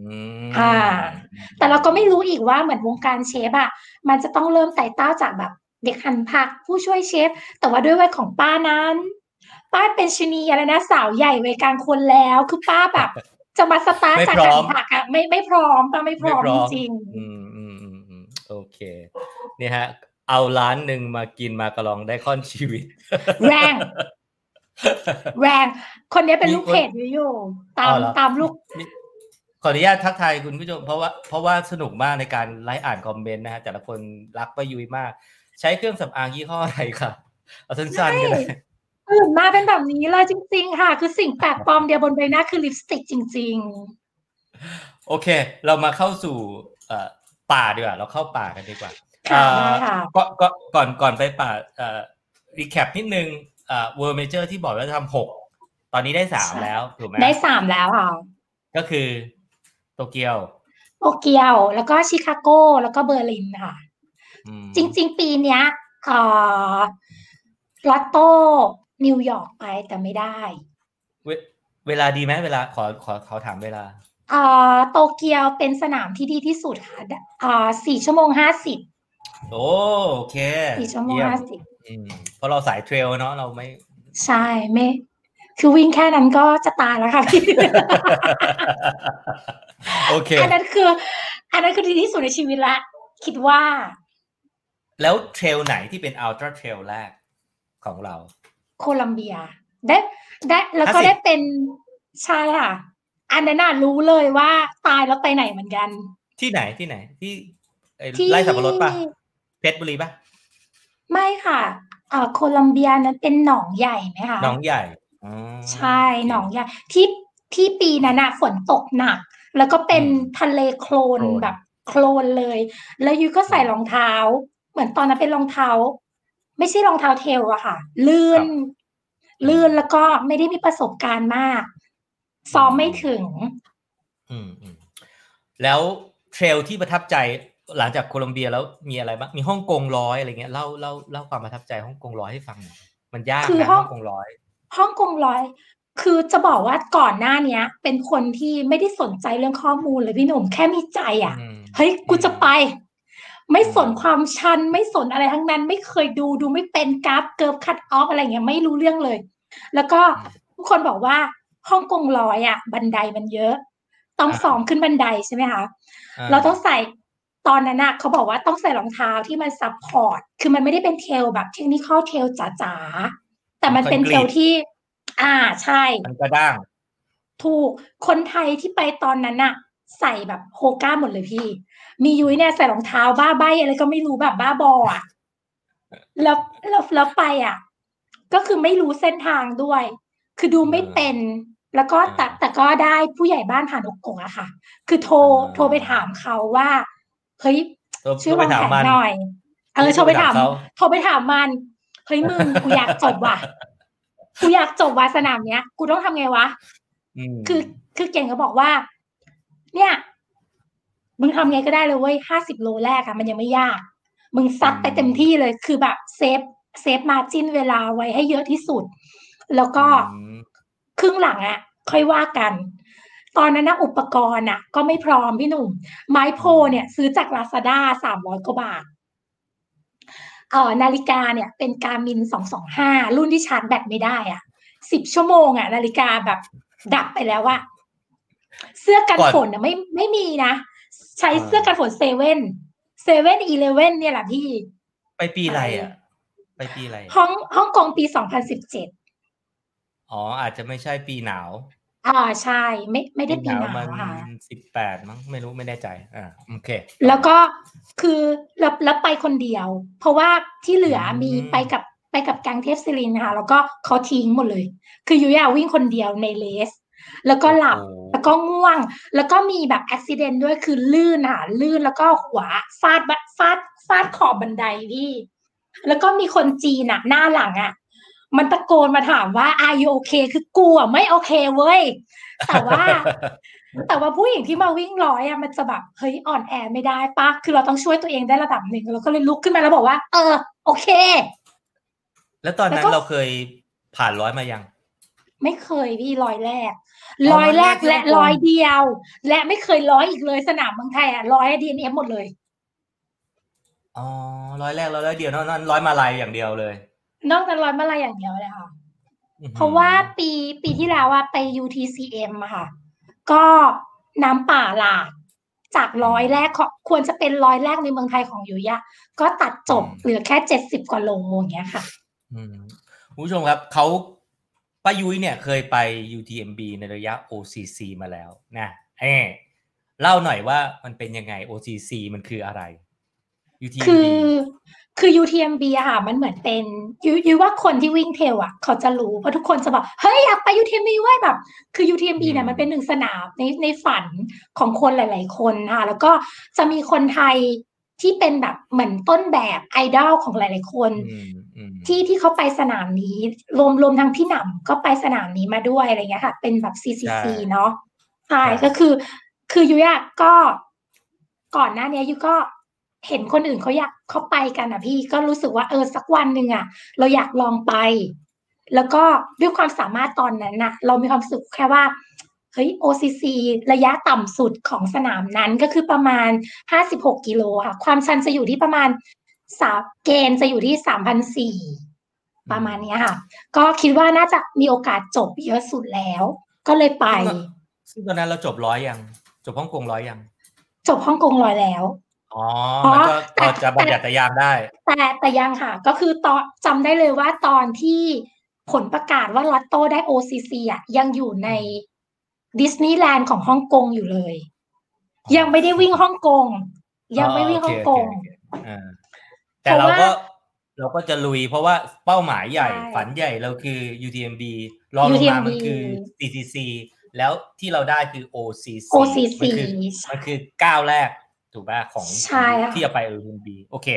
อืมอ่า แต่เราก็ไม่รู้อีกว่าเหมือนวงการเชฟอะมันจะต้องเริ่มไต่เต้าจากแบบเด็กหั่นผักผู้ช่วยเชฟ แต่ว่าด้วยวัยของป้านั้น ป้าเป็นชะนีอะไรนะสาวใหญ่วัยกลางคนแล้วคือป้าแบบ จะมาสตาร์ทไม่จากพร้หั่อนมผักอะไม่ไม่พร้อมป้าไม่พร้อมไม่พร้อมจริงอืมอืมอืมอืมโอเคนี่ฮะ เอาล้านหนึ่งมากินมากระลองได้ค่อนชีวิต แรง แรงคนนี้เป็นมีลูกคนเพจอยู่อยู่ตามอ๋อเหรอตามลูกนี่ขออนุญาตทักทายคุณผู้ชมเพราะว่าเพราะว่าสนุกมากในการไลฟ์อ่านคอมเมนต์นะฮะแต่ละคนรักป้ายุ้ยมาก ใช้เครื่องสำอางยี่ห้ออะไรค่ะเอาสั้นๆกันเลยตื่นมาเป็นแบบนี้เลยจริง ๆ ค่ะ คือสิ่งแปลกปลอมเดียวบนใบหน้าคือลิปสติกจริงโอเค เรามาเข้าสู่เอ่อป่าดีกว่าเราเข้าป่ากันดีกว่าค่ะเอ่อได้ค่ะก่อนก่อนก่อนก่อนไปป่าเอ่อ recap นิดนึง เอ่อ World Major ที่บอกว่าจะทำหกตอนนี้ได้สามใช่แล้วถูกไหมๆได้สามแล้วค่ะก็คือโตเกียวโตเกียวแล้วก็ชิคาโกแล้วก็เบอร์ลินค่ะอืมจริง ๆ ปีเนี้ยเอ่อลอตโตนิวยอร์กไปแต่ไม่ได้เวเวลาดีไหมเวลาขอขอขอถามเวลาเอ่อโตเกียวเป็นสนามที่ดีที่สุดค่ะเอ่อสี่ชั่วโมงห้าสิบโอ้โอเคสี่ชั่วโมงเยี่ยห้าสิบอืม เพราะเราสาย trail เนาะเราไม่ ใช่ไม่คือวิ่งแค่นั้นก็จะตายแล้วค่ะพี่โอเคอันนั้นคือ อันนั้นคือดีที่สุดในชีวิตละ คิดว่า แล้วเทรลไหนที่เป็นอัลตร้าเทรลแรกของเรา โคลัมเบีย ได้ได้แล้วก็50ได้เป็นใช่ค่ะอันนั้นน่ะรู้เลยว่าตายแล้วไปไหนเหมือนกัน ที่ไหนที่ไหน ที่ไอ้ที่ไล่สับปะรดป่ะเพชรบุรีป่ะ ไม่ค่ะเอ่อโคลัมเบียนั้นเป็นหนองใหญ่ไหมคะ หน้องใหญ่อ๋อใช่หนองใหญ่ที่ที่ปีนั้นน่ะฝนตกหนัก แล้วก็เป็นอืมทะเลโคลนโคลน แบบโคลนเลย แล้วยูก็ใส่รองเท้า เหมือนตอนนั้นเป็นรองเท้า ไม่ใช่รองเท้าเทลอะค่ะ ลื่นลื่นแล้วก็ไม่ได้มีประสบการณ์มากซ้อมไม่ถึง อืมอืมแล้วtrail ที่ประทับใจ หลังจากโคลอมเบียแล้วมีอะไรบ้างมีฮ่องกงร้อยอะไรเงี้ยเล่าเล่าเล่าความประทับใจฮ่องกงร้อยให้ฟังหน่อยมันยากนะฮ่องกงร้อยฮ่องกงร้อย คือจะบอกว่าก่อนหน้าเนี้ย เป็นคนที่ไม่ได้สนใจเรื่องข้อมูลเลยพี่หนุ่มแค่มีใจอะเฮ้ยกูจะไป ไม่สนความชันไม่สนอะไรทั้งนั้น ไม่เคยดูดูไม่เป็นกราฟเกิร์ฟ cut off อะไรเงี้ยไม่รู้เรื่องเลย แล้วก็ทุกคนบอกว่าฮ่องกงร้อยอะ บันไดมันเยอะ ต้องซ้อมขึ้นบันไดใช่ไหมคะเราต้องใส่ ตอนนั้นนะเขาบอกว่าต้องใส่รองเท้าที่มัน support คือมันไม่ได้เป็น trail แบบเทคนิค trail จ๋าๆ แต่มันเป็น trail ที่ อ่าใช่ มันกระด้าง ถูก คนไทยที่ไปตอนนั้นน่ะใส่แบบ Hoka หมดเลยพี่ มียุ้ยเนี่ยใส่รองเท้าบ้าใบอะไรก็ไม่รู้แบบบ้าบออะแล้วแล้วแล้วไปอะ ก็คือไม่รู้เส้นทางด้วย คือดูไม่เป็น แล้วก็แต่แต่ก็ได้ผู้ใหญ่บ้านผ่านอกกงอะค่ะ คือโทรโทรไปถามเขาว่า เฮ้ยช่วยวางแผนหน่อยเออโทรไปถามโทรไปถามมันเฮ้ยมึงกูอยากจบว่ะกูอยากจบว่ะสนามเนี้ย กูต้องทำไงวะคือคือเก่งก็บอกว่า เนี่ยมึงทำไงก็ได้เลยเว้ยห้าสิบโลแรกอะมันยังไม่ยาก มึงซัดไปเต็มที่เลย คือแบบ save save margin เวลาไว้ให้เยอะที่สุด แล้วก็ครึ่งหลังอะค่อยว่ากัน ตอนนั้นนะอุปกรณ์อะ ก็ไม่พร้อมพี่หนุ่ม ไม้ pole เนี่ย ซื้อจากลาซาด้าสามร้อยกว่าบาทเอ่อนาฬิกาเนี่ยเป็น Garmin สองสองห้ารุ่นที่ชาร์จแบตไม่ได้อะสิบชั่วโมงอะ นาฬิกาแบบดับไปแล้วอะเสื้อกันฝนอะไม่ไม่มีนะใช้เสื้อกันฝนเซเว่นเซเว่นอีเลเว่นเนี่ยแหละพี่ ไปปีอะไรอะ ไปปีอะไรห้องฮ่องกงปีสองพันสิบเจ็ดอ๋ออาจจะไม่ใช่ปีหนาว อ่าใช่ไม่ไม่ได้ปีหนาวค่ะสิบแปดมั้งไม่รู้ไม่แน่ใจอ่าโอเค แล้วก็คือแล้วแล้วไปคนเดียว เพราะว่าที่เหลือมีไปกับไปกับแก๊งเทพศิรินทร์ค่ะแล้วก็เขาทิ้งหมดเลย คืออยู่อยากวิ่งคนเดียวใน race แล้วก็หลับแล้วก็ง่วง แล้วก็มีแบบอุบิเหตุด้วยคือลื่นค่ะลื่นแล้วก็หัวฟาดฟาดฟาดขอบบันไดพี่ แล้วก็มีคนจีนอะหน้าหลังอะ มันตะโกนมาถามว่า are you okay คือกูอะไม่โอเคเว้ย แต่ว่า แต่ว่าผู้หญิงที่มาวิ่งร้อยอะมันจะแบบเฮ้ยอ่อนแอไม่ได้ปะคือเราต้องช่วยตัวเองได้ระดับหนึ่งเราก็เลยลุกขึ้นมาแล้วบอกว่า เออ โอเค แล้วตอนนั้นเราเคยผ่านร้อยมายัง ไม่เคยพี่ร้อยแรกร้อยแรกและร้อยเดียว และไม่เคยร้อยอีกเลยสนามเมืองไทยอะร้อยดีเอ็นเอฟหมดเลยอ๋อร้อยแรกร้อยเดียวนั้นร้อยมาลายอย่างเดียวเลย นอกจากร้อยมาลายอย่างเดียวเลยค่ะ เพราะว่าปีปีที่แล้วอะไป UTCM อะค่ะ ก็น้ำป่าหลากจากร้อยแรกควรจะเป็นร้อยแรกในเมืองไทยของยุยะ ก็ตัดจบเหลือแค่เจ็ดสิบกว่าโลอย่างเงี้ยค่ะผู้ชมครับเขาป้ายุ้ยเนี่ยเคยไป UTMB ในระยะ OCC มาแล้วนะเอเล่าหน่อยว่ามันเป็นยังไง OCC มันคืออะไร UTMB คือ คือ UTMB อะค่ะ มันเหมือนเป็นยูยูว่าคนที่วิ่งเทลอะเขาจะรู้เพราะทุกคนจะบอกเฮ้ยอยากไป UTMB ไว้แบบ คือ UTMB เนี่ยมันเป็นหนึ่งสนามในในฝันของคนหลาย ๆ คนค่ะแล้วก็จะมีคนไทยที่เป็นแบบเหมือนต้นแบบไอดอลของหลาย ๆ คน ที่ที่เขาไปสนามนี้ รวมรวมทั้งพี่หนำก็ไปสนามนี้มาด้วยอะไรเงี้ยค่ะ เป็นแบบ CCC เนาะใช่ก็คือ คือยุยะก็ก่อนหน้านี้ยุก็ เห็นคนอื่นเขาอยากเขาไปกันอะพี่ก็รู้สึกว่าเออสักวันหนึ่งอะ เราอยากลองไป แล้วก็ด้วยความสามารถตอนนั้นน่ะ เรามีความสุขแค่ว่าเฮ้ย OCC ระยะต่ำสุดของสนามนั้นก็คือประมาณ 56 กิโลค่ะ ความชันจะอยู่ที่ประมาณสาเกณฑ์จะอยู่ที่ 3,004ประมาณนี้ค่ะ ก็คิดว่าน่าจะมีโอกาสจบเยอะสุดแล้ว ก็เลยไป ซึ่งตอนนั้นเราจบร้อยยัง จบฮ่องกงร้อยยัง จบฮ่องกงร้อยแล้ว อ๋อ มันก็จะบัญญัติยามได้ แต่แต่ยังค่ะ ก็คือตอนจำได้เลยว่าตอนที่ผลประกาศว่าลอตโต้ได้ OCC อะยังอยู่ในดิสนีย์แลนด์ของฮ่องกงอยู่เลย ยังไม่ได้วิ่งฮ่องกง ยังไม่วิ่งฮ่องกงแต่เราก็เราก็จะลุยเพราะว่าเป้าหมายใหญ่ฝันใหญ่เราคือ UTMB รองลงมามันคือ CCC แล้วที่เราได้คือ OCC มันคือมันคือก้าวแรก ถูกป่ะของที่จะไป UTMB โอเค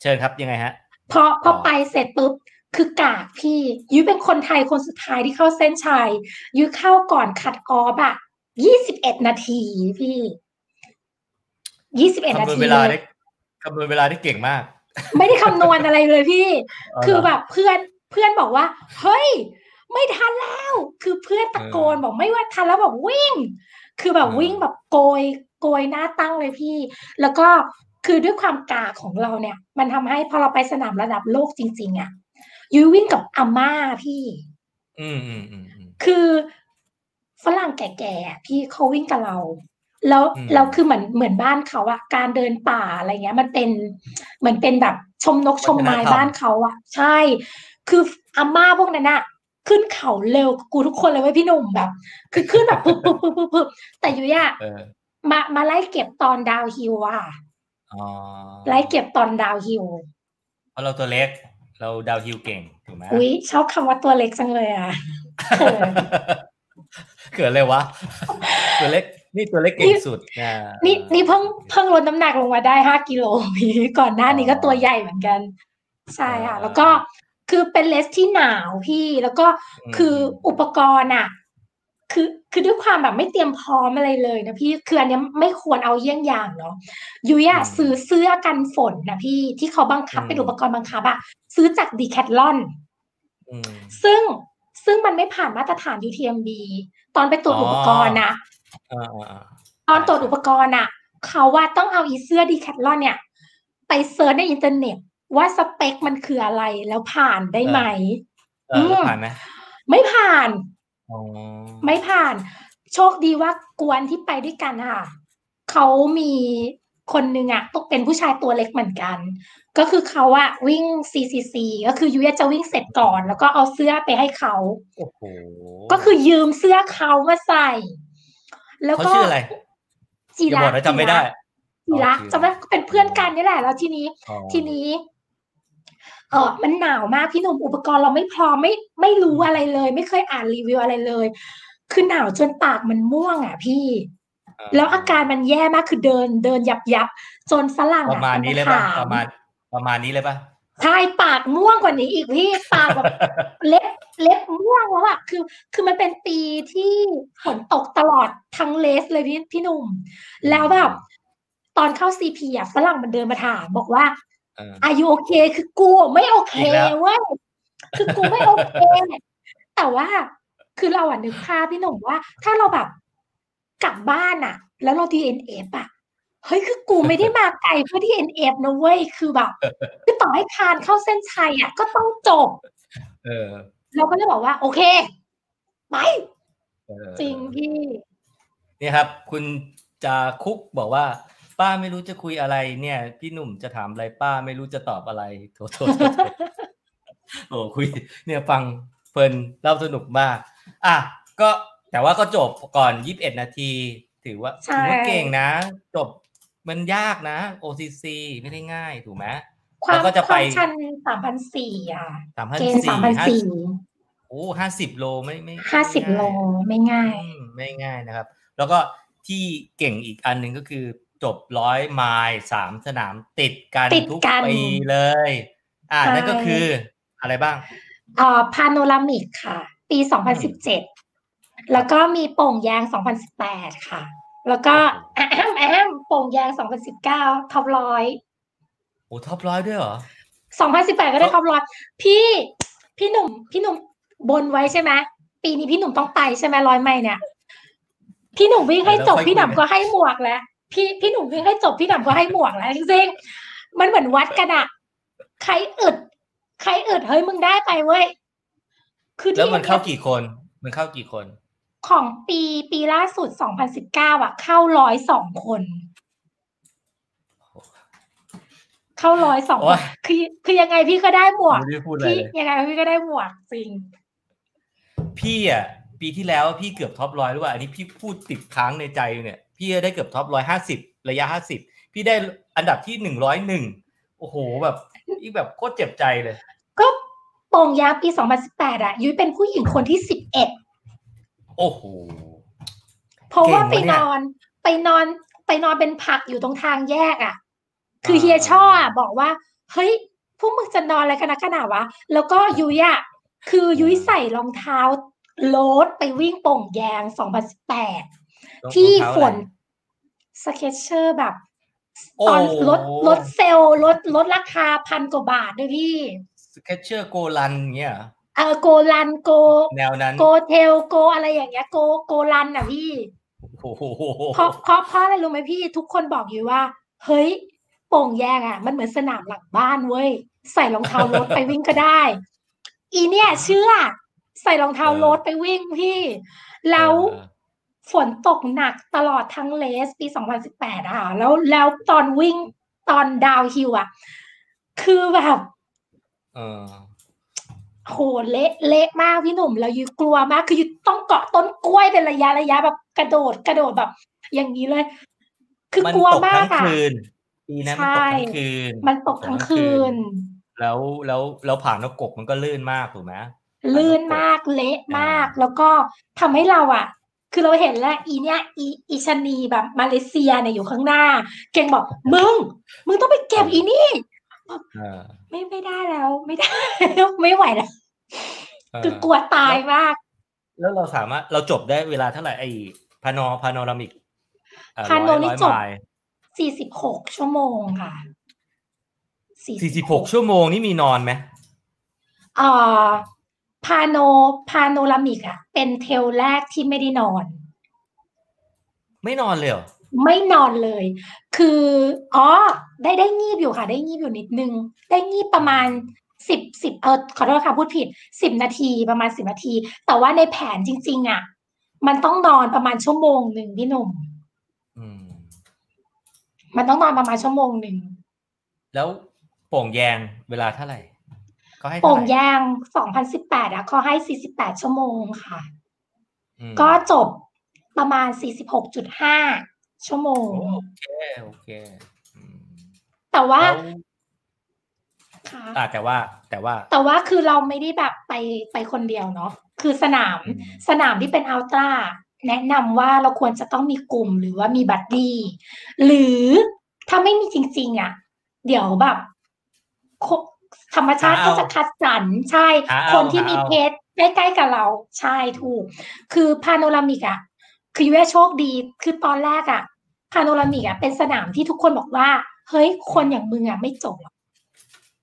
เชิญครับยังไงฮะพอพอไปเสร็จปุ๊บคือกากพี่ ยุ้ยเป็นคนไทยคนสุดท้ายที่เข้าเส้นชัยยุ้ยเข้าก่อนคัดออฟอะยี่สิบเอ็ดนาทีพี่ยี่สิบเอ็ดนาคำนวณทีเวลาได้คำนวณเวลาได้เก่งมาก ไม่ได้คำนวณอะไรเลยพี่อ๋อเหรอคือแบบเพื่อนเพื่อนบอกว่า เฮ้ย ไม่ทันแล้ว คือเพื่อนตะโกนเออบอกไม่ว่าทันแล้วบอกวิ่ง คือแบบเออวิ่งแบบโกย โกยหน้าตั้งเลยพี่ แล้วก็คือด้วยความกาของเราเนี่ย มันทำให้พอเราไปสนามระดับโลกจริง ๆอะยุ้ยวิ่งกับอาม่าพี่ อืมอืมอืมอืมคือฝรั่งแก่ๆอะพี่เขาวิ่งกับเรา แล้วอืมเราคือเหมือนเหมือนบ้านเขาอะการเดินป่าอะไรเงี้ย มันเป็นเหมือนเป็นแบบชมนกชมไม้บ้านเขาอะใช่ คืออาม่าพวกนั้นอะขึ้นเขาเร็วกว่ากูทุกคนเลยเว้ยพี่หนุ่มแบบ คือขึ้นแบบปึ๊บปึ๊บปึ๊บปึ๊บปึ๊บแต่ยุ้ยอะเออ มามาไล่เก็บตอน downhill อะอ๋อไล่เก็บตอน downhillเพราะเราตัวเล็ก เรา downhill เก่งถูกไหมยุ้ยชอบคำว่าตัวเล็กจังเลยอะเขินเกิดอะไรวะ ตัวเล็กนี่ตัวเล็กเก่งสุดนะนี่นี่เพิ่งเพิ่งลดน้ำหนักลงมาได้ห้ากิโลพี่ก่อนหน้านี้ก็ตัวใหญ่เหมือนกัน ใช่ค่ะ แล้วก็คือเป็นเลสที่หนาวพี่ แล้วก็คืออุปกรณ์อะ คือคือด้วยความแบบไม่เตรียมพร้อมอะไรเลยนะพี่คืออันเนี้ยไม่ควรเอาเยี่ยงอย่างเนาะยุ้ยอะซื้อเสื้อกันฝนนะพี่ที่เขาบังคับเป็นอุปกรณ์บังคับอะซื้อจากดีแคทลอนอืมซึ่งซึ่งมันไม่ผ่านมาตรฐาน UTMB ตอนไปตรวจอ๋ออุอุปกรณ์นะอ่าอ่าอ่าตอนตรวจอุปกรณ์อะเขาว่าต้องเอาอีเสื้อดีแคทลอนเนี่ย ไป search ในอินเทอร์เน็ตว่าสเปคมันคืออะไรแล้วผ่านได้ไหมเออแล้วผ่านไหมไม่ผ่าน อ๋อ ไม่ผ่าน โชคดีว่าก๊วนที่ไปด้วยกันค่ะ เขามีคนหนึ่งอะต้องเป็นผู้ชายตัวเล็กเหมือนกัน ก็คือเขาอะวิ่ง CCC ก็คือยุ้ยจะวิ่งเสร็จก่อน แล้วก็เอาเสื้อไปให้เขา โอ้โห ก็คือยืมเสื้อเขามาใส่ แล้วเขาก็ชื่ออะไรจีอย่าระบอกนะจำไม่ได้จีระอ๋อจำได้ก็เป็นเพื่อนกันนี่แหละ แล้วทีนี้อ๋อทีนี้ เออมันหนาวมากพี่หนุ่มอุปกรณ์เราไม่พร้อมไม่ไม่รู้อะไรเลย ไม่เคยอ่านรีวิวอะไรเลย คือหนาวจนปากมันม่วงอะพี่ แล้วอาการมันแย่มากคือเดินเดินยับยับจนฝรั่งประมาณนี้เลยถป่ะประมาณประมาณนี้เลยป่ะใช่ปากม่วงกว่านี้อีกพี่ปากแบบเล็บเล็บม่วงแล้วอะคือ คือมันเป็นปีที่ฝนตกตลอดทั้ง race เลยพี่พี่หนุ่ม แล้วแบบตอนเข้า CP อะฝรั่งมันเดินมาถามบอกว่าเออ are you okay คือกูไม่โอเคอีกแล้วเว้ยคือกูไม่โอเคแต่ว่าคือเราอะนึกภาพพี่หนุ่มว่า ถ้าเราแบบกลับบ้านอะแล้วเรา DNF อะเฮ้ยคือกูไม่ได้มาไกลเพื่อ DNF นะเว้ยคือแบบคือต่อให้คลานเข้าเส้นชัยอะก็ต้องจบ เออ เราก็เลยบอกว่า โอเคไปเออจริงพี่นี่ครับ คุณจาคุกบอกว่า ป้าไม่รู้จะคุยอะไรเนี่ย พี่หนุ่มจะถามอะไรป้าไม่รู้จะตอบอะไรโถโถโถโถโอ้คุย เนี่ยฟังเพลินเล่าสนุกมากอะก็แต่ว่าก็จบก่อนยี่สิบเอ็ดนาที ถือว่าใช่ถือว่าเก่งนะ จบมันยากนะ OCC ไม่ได้ง่ายถูกไหมความแล้วก็จะคไปวามชันสามพันสี่อะสามพันเกณฑ์สี่สามพันสี่โอ้ห้าสิบโลไม่ไม่ห้าสิบไม่โลง่ายไม่ง่ายอืมไม่ง่ายนะครับ แล้วก็ที่เก่งอีกอันหนึ่งก็คือ จบร้อยไมล์สามสนามติดกันติดทุกกันปีเลย อ่าใช่นั่นก็คืออะไรบ้างเอ่อพาโนรามิกค่ะ ปีสองพันสิบเจ็ดแล้วก็มีโป่งยางสองพันสิบแปดค่ะ แล้วก็แอมแอมโป่งยางสองพันสิบเก้าท็อปร้อยโอ้ท็อปร้อยด้วยเหรอสองพันสิบแปดก็ได้ท็อปร้อยพี่พี่หนุ่มพี่หนุ่มบนไว้ใช่ไหมปีนี้พี่หนุ่มต้องไปใช่ไหมร้อยไมล์เนี่ย พี่หนุ่มวิ่งให้จบแล้วค่อยคุยพี่หนุ่มก็ให้หมวกแล้ว พี่พี่หนุ่มวิ่งให้จบพี่หนุ่มก็ให้หมวกแล้วจริงๆมันเหมือนวัดกันอะใครอึด ใครอึดเฮ้ยมึงได้ไปเว้ยคือแล้วที่มันเข้ากี่คน มันเข้ากี่คน ของปีปีล่าสุด2019อะเข้าร้อยสองคน เข้าร้อยสองโอ้คนยคือคือยังไงพี่ก็ได้หมวกไม่ได้พูดอะไรพี่เลยยังไงพี่ก็ได้หมวกจริง พี่อะ ปีที่แล้วพี่เกือบท็อปร้อยหรือว่าอันนี้พี่พูดติดค้างในใจอยู่เนี่ย พี่ได้เกือบท็อปร้อยห้าสิบระยะห้าสิบพี่ได้อันดับที่หนึ่งร้อยหนึ่งโอ้โหแบบอีแบบโคตรเจ็บใจเลย ก็โป่งยางปี2018อะยุ้ยเป็นผู้หญิงคนที่11โอ้โหเพราะว่าเก่ไปงวะเนี่ยนอนไปนอนไปนอนเป็นผักอยู่ตรงทางแยกอะคืออ่าเฮียช่ออะบอกว่า เฮ้ยพวกมึงจะนอนอะไรกันนะขนาดวะ แล้วก็ยุ้ยอะคือยุ้ยใส่รองเท้าโลดไปวิ่งโป่งแยาง2018 ที่ฝน สเก็ตเชอร์แบบตอนลดลดเซลลดลดราคาพันกว่าบาทด้วยพี่ Skechers Go Run เงี้ยเออ Go Run Go แนวนั้น Go Trail Go อะไรอย่างเงี้ย Go Go Run อะพี่โอ้โหเพราะเพราะเพราะอะไรรู้ไหมพี่ ทุกคนบอกอยู่ว่า เฮ้ยโป่งแยงอะ มันเหมือนสนามหลังบ้านเว้ย ใส่รองเท้า road ไปวิ่งก็ได้ อีเนี่ยเชื่อ ใส่รองเท้า road ไปวิ่งพี่ แล้ว ฝนตกหนักตลอดทั้งเลสปี 2018อะค่ะแล้วแล้วตอนวิ่งตอนดาวฮิลอะคือแบบเออโหเละเละมากพี่หนุ่มแล้วยูกลัวมาก คือยูต้องเกาะต้นกล้วยเป็นระยะระยะแบบกระโดดกระโดดแบบ อย่างนี้เลย คือกลัวมากทั้งอะคืนปีนั้นมันตกทั้งคืน มันตกทั้งคืน แล้วแล้วแล้วผ่านนกกกมันก็ลื่นมากถูกไหมลื่นมากเละมาก แล้วก็ทำให้เราอะ คือเราเห็นแล้วอีเนี้ยอีอีชะนีแบบมาเลเซียเนี่ยอยู่ข้างหน้า เก่งบอกมึง มึงต้องไปเก็บอีนี่เออไม่ไม่ได้แล้วไม่ได้ ไม่ไหวแล้วเออคือกลัวตายมาก แล้วเราสามารถเราจบได้เวลาเท่าไหร่ไอ้พานอพานอรามิกพาโนนี่จบไมล์สี่สิบหกชั่วโมงค่ะสี่สิบหกชั่วโมงนี่มีนอนไหมเอ่อ พาโนพาโนรามิกอะเป็นเทลแรกที่ไม่ได้นอน ไม่นอนเลยเหรอไม่นอนเลย คืออ๋อได้ได้งีบอยู่ค่ะ ได้งีบอยู่นิดนึง ได้งีบประมาณสิบสิบเออขอโทษค่ะพูดผิดสิบนาทีประมาณสิบนาที แต่ว่าในแผนจริง ๆอะมันต้องนอนประมาณชั่วโมงหนึ่งพี่หนุ่มอืมมันต้องนอนประมาณชั่วโมงหนึ่งแล้วโป่งแยงเวลาเท่าไหร่ เขาให้โป่เท่างไหร่แยงสองพันสิบแปดอะเขาให้สี่สิบแปดชั่วโมงค่ะอืมก็จบประมาณสี่สิบหกจุดห้าชั่วโมง โอเค โอเคอืมแต่ว่าแล้วค่ะอ่าแต่ว่าแต่ว่า แต่ว่าคือเราไม่ได้แบบไปไปคนเดียวเนาะคือสนามอืมสนามที่เป็นอัลตร้าแนะนำว่าเราควรจะต้องมีกลุ่มหรือว่ามีบัดดี้หรือถ้าไม่มีจริง ๆ อะ เดี๋ยวแบบโค ธรรมชาติก็จะคัดสรรใช่หาเอาคนที่มีหาเอาเพจใกล้ๆกับเราใช่ถูก คือพาโนรามิกอะคือยูว่าโชคดีคือตอนแรกอะพาโนรามิกอะเป็นสนามที่ทุกคนบอกว่า เฮ้ยคนอย่างมึงอะไม่จบหรอก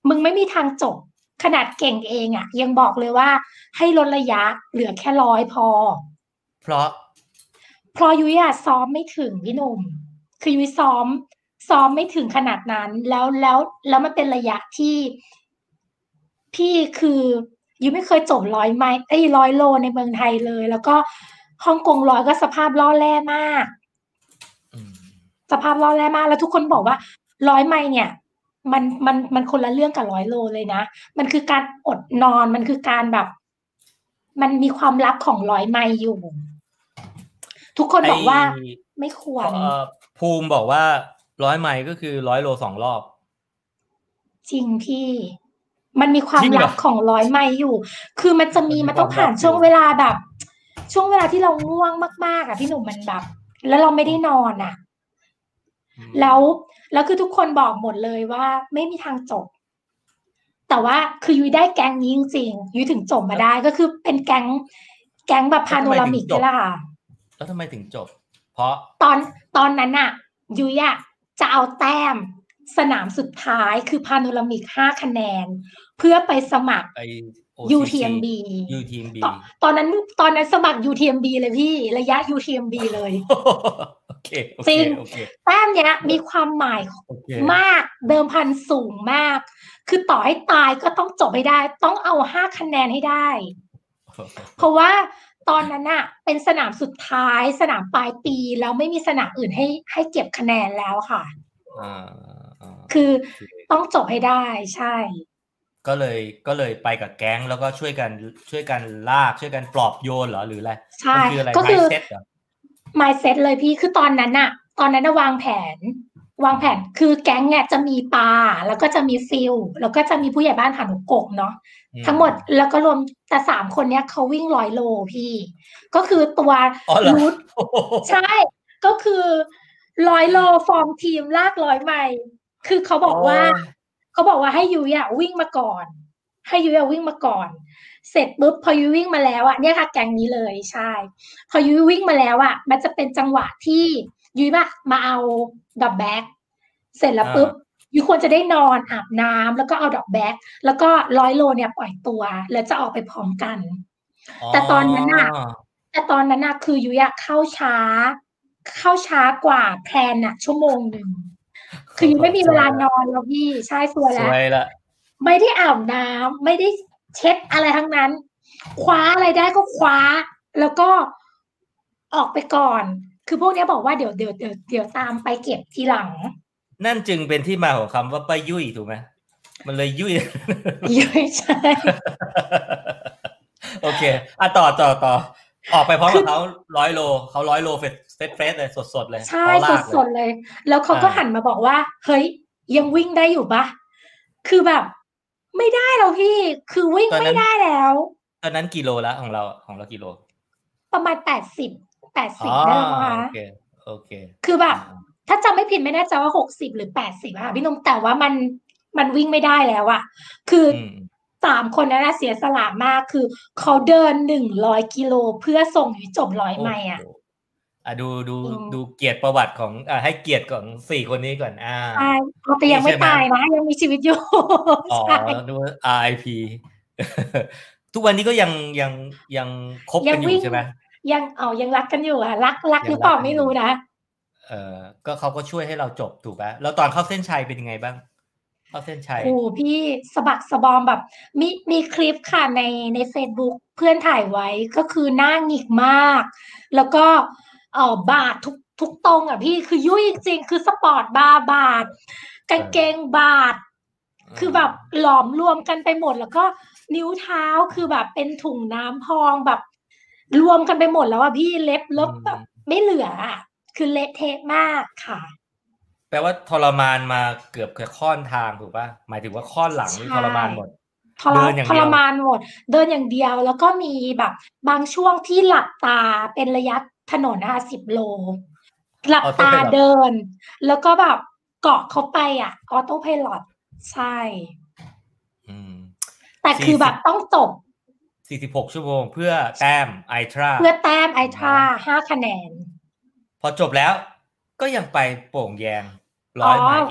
มึงไม่มีทางจบขนาดเก่งเองอะ ยังบอกเลยว่า ให้ลดระยะเหลือแค่ร้อยพอ เพราะ เพราะยุ้ยอะซ้อมไม่ถึงพี่หนุ่มคือยุ้ยซ้อม ซ้อมไม่ถึงขนาดนั้นแล้วแล้วแล้วมันเป็นระยะที่ พี่คือยุ้ยไม่เคยจบร้อยไมล์ไอ้ร้อยโลในเมืองไทยเลย แล้วก็ฮ่องกงร้อยก็สภาพล่อแร่มากอืมสภาพล่อแร่มากแล้วทุกคนบอกว่าร้อยไมล์เนี่ย มันมันมันคนละเรื่องกับร้อยโลเลยนะ มันคือการอดนอนมันคือการแบบ มันมีความลับของร้อยไมล์อยู่ ทุกคนบอกว่าไอ้ไม่ควรเอ่อภูมิบอกว่าร้อยไมล์ก็คือร้อยโลสองรอบ จริงพี่ มันมีความจริงเหรอลับของร้อยไมล์อยู่ คือมันจะมีมันมีมันต้องผ่านความลับช่วงอยู่เวลาแบบ ช่วงเวลาที่เราง่วงมากๆอะพี่หนุ่มมันแบบ แล้วเราไม่ได้นอนอะอืมแล้วแล้วคือทุกคนบอกหมดเลยว่าไม่มีทางจบ แต่ว่าคือยุ้ยได้แก๊งนี้จริงๆยุ้ยถึงจบมาได้ก็คือเป็นแก๊ง แก๊งแบบพาโนรามิกนี่แหละค่ะ แล้วทำไมถึงจบ เพราะตอนตอนนั้นอะยุ้ยอะจะเอาแต้ม สนามสุดท้ายคือพาโนรามิกห้าคะแนน เพื่อไปสมัครไอ UTMB UTMB ตอนตอนนั้นตอนนั้นสมัคร UTMB เลยพี่ ระยะ UTMB เลยโอเคโอจริเคงโอเคแต้มเนี้ยมีความหมายโอเคมากเดิมพันสูงมาก คือต่อให้ตายก็ต้องจบให้ได้ ต้องเอาห้าคะแนนให้ได้ เพราะว่าตอนนั้นอะเป็นสนามสุดท้ายสนามปลายปี แล้วไม่มีสนามอื่นให้ให้เก็บคะแนนแล้วค่ะ อ่าอ่า คือโอเคต้องจบให้ได้ใช่ ก็เลยก็เลยไปกับแก๊งแล้วก็ช่วยกันช่วยกันลากช่วยกันปลอบโยนเหรอหรืออะไรใช่มันคืออะไรก็คือ mindset เหรอ mindset เลยพี่คือตอนนั้นอะตอนนั้นนะวางแผน วางแผนคือแก๊งเนี่ยจะมีปลาแล้วก็จะมีฟิลแล้วก็จะมีผู้ใหญ่บ้านผ่านหกกเนาะอืทั้งหมดแล้วก็รวมแต่สามคนเนี้ยเขาวิ่งร้อยโลพี่ ก็คือตัวอ๋อเหรอรูทโอ้โหใช่ ก็คือร้อยโลฟอร์มทีมลากร้อยไมล์ คือเขาบอกว่าเขาบอกว่าให้ยุ้ยอะวิ่งมาก่อน ให้ยุ้ยอะวิ่งมาก่อน เสร็จปุ๊บพอยุ้ยวิ่งมาแล้วอะเนี่ยค่ะแก๊งนี้เลยใช่ พอยุ้ยวิ่งมาแล้วอะมันจะเป็นจังหวะที่ยุ้ยมามาเอา drop bag เสร็จแล้วปุ๊บยุ้ยควรจะได้นอนอาบน้ำแล้วก็เอา drop bag แล้วก็ร้อยโลเนี่ยปล่อยตัว แล้วจะออกไปพร้อมกัน แต่ตอนนั้นอะแต่ตอนนั้นอะคือยุ้ยเข้าช้า เข้าช้ากว่าแพลนอะชั่วโมงหนึ่ง คือยุ้ยไม่มีเวลานอนแล้วพี่ใช่สวยแล้วไม่ได้อาบน้ำไม่ได้เช็ดอะไรทั้งนั้น คว้าอะไรได้ก็คว้า แล้วก็ออกไปก่อน คือพวกนี้บอกว่าเดี๋ยวเดี๋ยวเดี๋ยวเดี๋ยวตามไปเก็บทีหลัง นั่นจึงเป็นที่มาของคำว่าป้ายุ่ยถูกไหมมันเลยยุ่ยยุ่ยใช่โอเคอะต่อต่อต่อออกไปพร้อมกับเขาร้อยโลเขาร้อยโลเฟสเฟส เฟสเลยสดสดเลย ใช่สดสดเลย แล้วเขาก็หันมาบอกว่า เฮ้ย ยังวิ่งได้อยู่ปะคือแบบ ไม่ได้แล้วพี่ คือวิ่งไม่ได้แล้วตอนนั้นกิโลแล้วของเราของเรากิโล ประมาณแปดสิบแปดสิบได้แล้วคะโอเคโอเค คือแบบ ถ้าจำไม่ผิดไม่แน่ใจว่าหกสิบหรือแปดสิบค่ะพี่นมแต่ว่ามันมันวิ่งไม่ได้แล้วอะคือสามคนนั้นเสียสละมากคือเขาเดินหนึ่งร้อยกิโลเพื่อส่งอยู่จบร้อยไมล์อะ อะดูดูดูเกียรติประวัติของอ่าให้เกียรติของสี่คนนี้ก่อนอ่าใช่แต่ยังไม่ตายนะยังมีชีวิตอยู่อ๋อดู RIP ทุกวันนี้ก็ยังยังยังคบกันอยู่ใช่ไหมยังเอายังรักกันอยู่อะรักรักหรือเปล่าไม่รู้นะเออก็เขาก็ช่วยให้เราจบถูกปะแล้วตอนเข้าเส้นชัยเป็นยังไงบ้าง เข้าเส้นชัยโอ้พี่สะบักสะบอมแบบ มีมีคลิปค่ะในในเฟซบุ๊กเพื่อนถ่ายไว้ก็คือหน้าหงิกมาก แล้วก็ เออบาดทุกทุกตรงอะพี่คือยุ้ยจริงคือ sport bra บาดกางเกงบาดคือแบบหลอมรวมกันไปหมด แล้วก็นิ้วเท้าคือแบบเป็นถุงน้ำพองแบบ รวมกันไปหมดแล้วอะพี่เล็บลบแบบไม่เหลืออะคือเละเทะมากค่ะ แปลว่าทรมานมาเกือบค่อนทางถูกป่ะหมายถึงว่าข้อนหลังนี่ทรมานหมดเดินอย่างเดียวทรมานหมด เดินอย่างเดียวแล้วก็มีแบบ บางช่วงที่หลับตาเป็นระยะ ถนนนะคะสิบโล หลับตาเดิน แล้วก็แบบเกาะเขาไปอะ ออโต้พายロใช่แต่คือแบบต้องจบ46 ชั่วโมง เพื่อแต้มไอทราเพื่อแต้มไอทราห้าคะแนน พอจบแล้วก็ยังไปโป่งแยงร้อยไมล์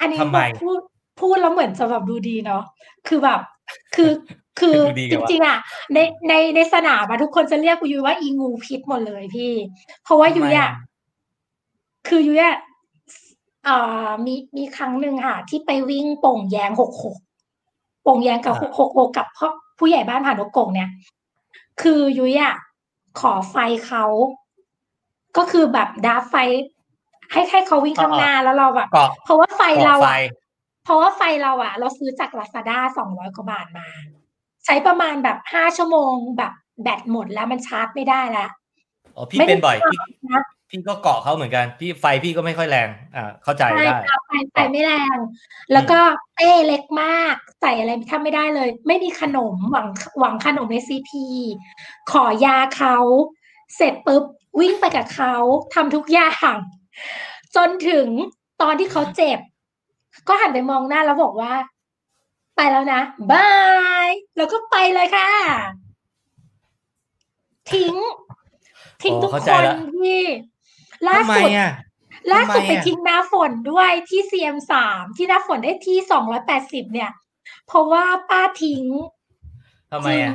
อันนี้พูดพูดแล้วเหมือนจะแบบดูดีเนาะคือแบบ คือ คือจริงๆอะในในในสนามทุกคนจะเรียกยูว่าอีงูพิษหมดเลยพี่ เพราะว่ายูอะคือยูอะอ่ามีมีครั้งหนึ่งค่ะ ที่ไปวิ่งโป่งแยงหกหกโป่งแยงกับหกหกหกกับพ่อผู้ใหญ่บ้านผ่านนกกงเนี่ย คือยุ้ยอะขอไฟเขาก็คือแบบดาไฟ ให้ให้เขาวิ่งข้างหน้าแล้วเราแบบเพราะว่าไฟเราเพราะว่าไฟเราอะเราซื้อจากลาซาด้าสองร้อยกว่าบาทมา ใช้ประมาณแบบห้าชั่วโมงแบบแบตหมดแล้วมันชาร์จไม่ได้แล้วอ๋อพี่เป็นบ่อยพี่พี่ก็เกาะเขาเหมือนกัน พี่ไฟพี่ก็ไม่ค่อยแรง อ่าเข้าใจได้ไฟไฟไม่แรง แล้วก็เต้เล็กมาก ใส่อะไรทำไม่ได้เลย ไม่มีขนมหวังหวังขนมในซีพีขอยาเขาเสร็จปุ๊บวิ่งไปกับเขาทำทุกอย่างจนถึงตอนที่เขาเจ็บ ก็หันไปมองหน้าแล้วบอกว่า ไปแล้วนะบายแล้วก็ไปเลยค่ะ ทิ้ง ทิ้งทุกคนที่ล่าสุดล่าสุดไปทิ้งน้าฝนด้วยที่เซียมสามที่น้าฝนได้ที่สองร้อยแปดสิบเนี่ย เพราะว่าป้าทิ้งทำไมอะ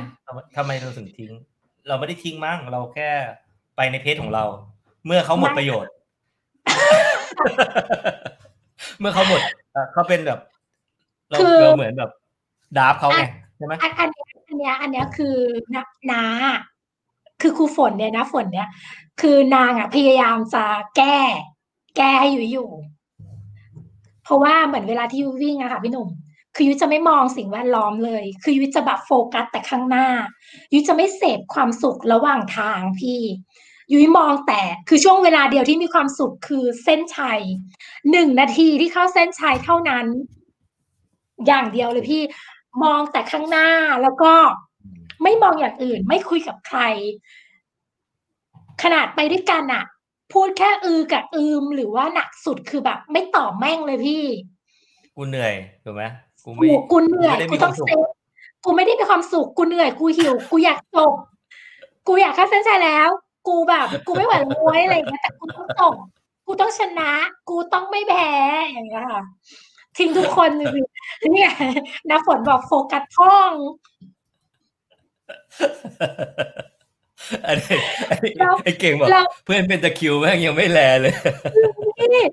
ทำไมเราถึงทิ้ง เราไม่ได้ทิ้งมั้งเราแค่ไปในเพจของเรา เมื่อเขาหมดประโยชน์ เมื่อเขาหมดเขาเป็นแบบ เราเราเหมือนแบบดาบเขาไงใช่ไหมอันอันนี้อันนี้อันนี้คือนาคือครูฝนเนี่ยนะฝนเนี่ย คือนางอะพยายามจะแก้ แก้ให้อยู่อยู่ เพราะว่าเหมือนเวลาที่ยุวิ่งอะค่ะพี่หนุ่ม คือยุจะไม่มองสิ่งแวดล้อมเลย คือยุจะแบบโฟกัสแต่ข้างหน้า ยุจะไม่เสพความสุขระหว่างทางพี่ ยุ้ยมองแต่คือช่วงเวลาเดียวที่มีความสุขคือเส้นชัยหนึ่งนาทีที่เข้าเส้นชัยเท่านั้น อย่างเดียวเลยพี่มองแต่ข้างหน้าแล้วก็ไม่มองอย่างอื่น ไม่คุยกับใคร ขนาดไปด้วยกันอะพูดแค่อือกับอืมหรือว่าหนักสุดคือแบบ ไม่ตอบแม่งเลยพี่ กูเหนื่อยถูกไหมกูไม่กูเหนื่อยกูต้องเซฟกูไม่ได้มีความสุขกูเหนื่อยกูหิว กูอยากจบกูอยากเข้าเส้นชัยแล้ว กูแบบ กูไม่ไหวแล้วเว้ยอะไรอย่างเงี้ยแต่กูต้องจบกูต้องชนะ กูต้องไม่แพ้อย่างเงี้ยค่ะ ทิ้งทุกคนเลยเนี่ยนะฝนบอกโฟกัสท่องอันนี้ไอ้เก่งบอกเพื่อนเป็นตะคิวแม่งยังไม่แลเลยนี่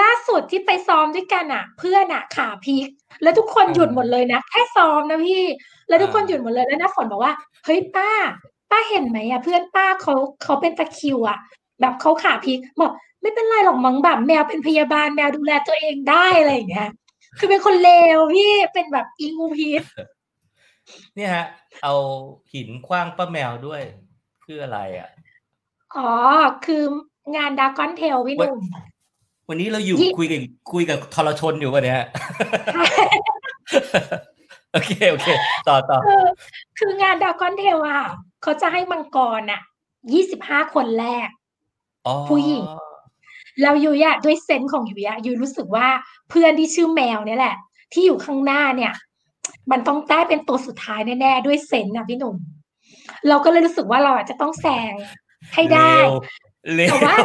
ล่าสุดที่ไปซ้อมด้วยกันอะ เพื่อนอะขาพีกแล้วทุกคนหยุดหมดเลยนะแค่ซ้อมนะพี่ แล้วทุกคนหยุดหมดเลยแล้วน้าฝนบอกว่าเฮ้ยป้า ป้าเห็นไหมอะ เพื่อนป้าเขาเขาเป็นตะคิวอะ แบบเขาขาพีกบอก ไม่เป็นไรหรอกมั้งแบบแมวเป็นพยาบาลแมวดูแลตัวเองได้อะไรอย่างเงี้ย คือเป็นคนเลวพี่เป็นแบบอิงูพีทเนี่ยฮะ เอาหินคว้างป้าแมวด้วย คืออะไรอะ อ๋อ คืองานดากอนเทลพี่หนุ่มวันนี้เราอยู่คุยกับคุยกับทรชนอยู่วันนี้โอเคโอเค ต่อต่อคืองานดากอนเทลอะ เขาจะให้มังกรอะยี่สิบห้าคนแรก ผู้หญิง แล้วยูยะด้วยเซนส์ของยูยะยูรู้สึกว่าเพื่อนที่ชื่อแมวเนี่ยแหละ ที่อยู่ข้างหน้าเนี่ย มันต้องได้เป็นตัวสุดท้ายแน่ๆด้วยเซนส์นะพี่หนุ่มเราก็เลยรู้สึกว่าเราจะต้องแซงให้ได้แต่ว่า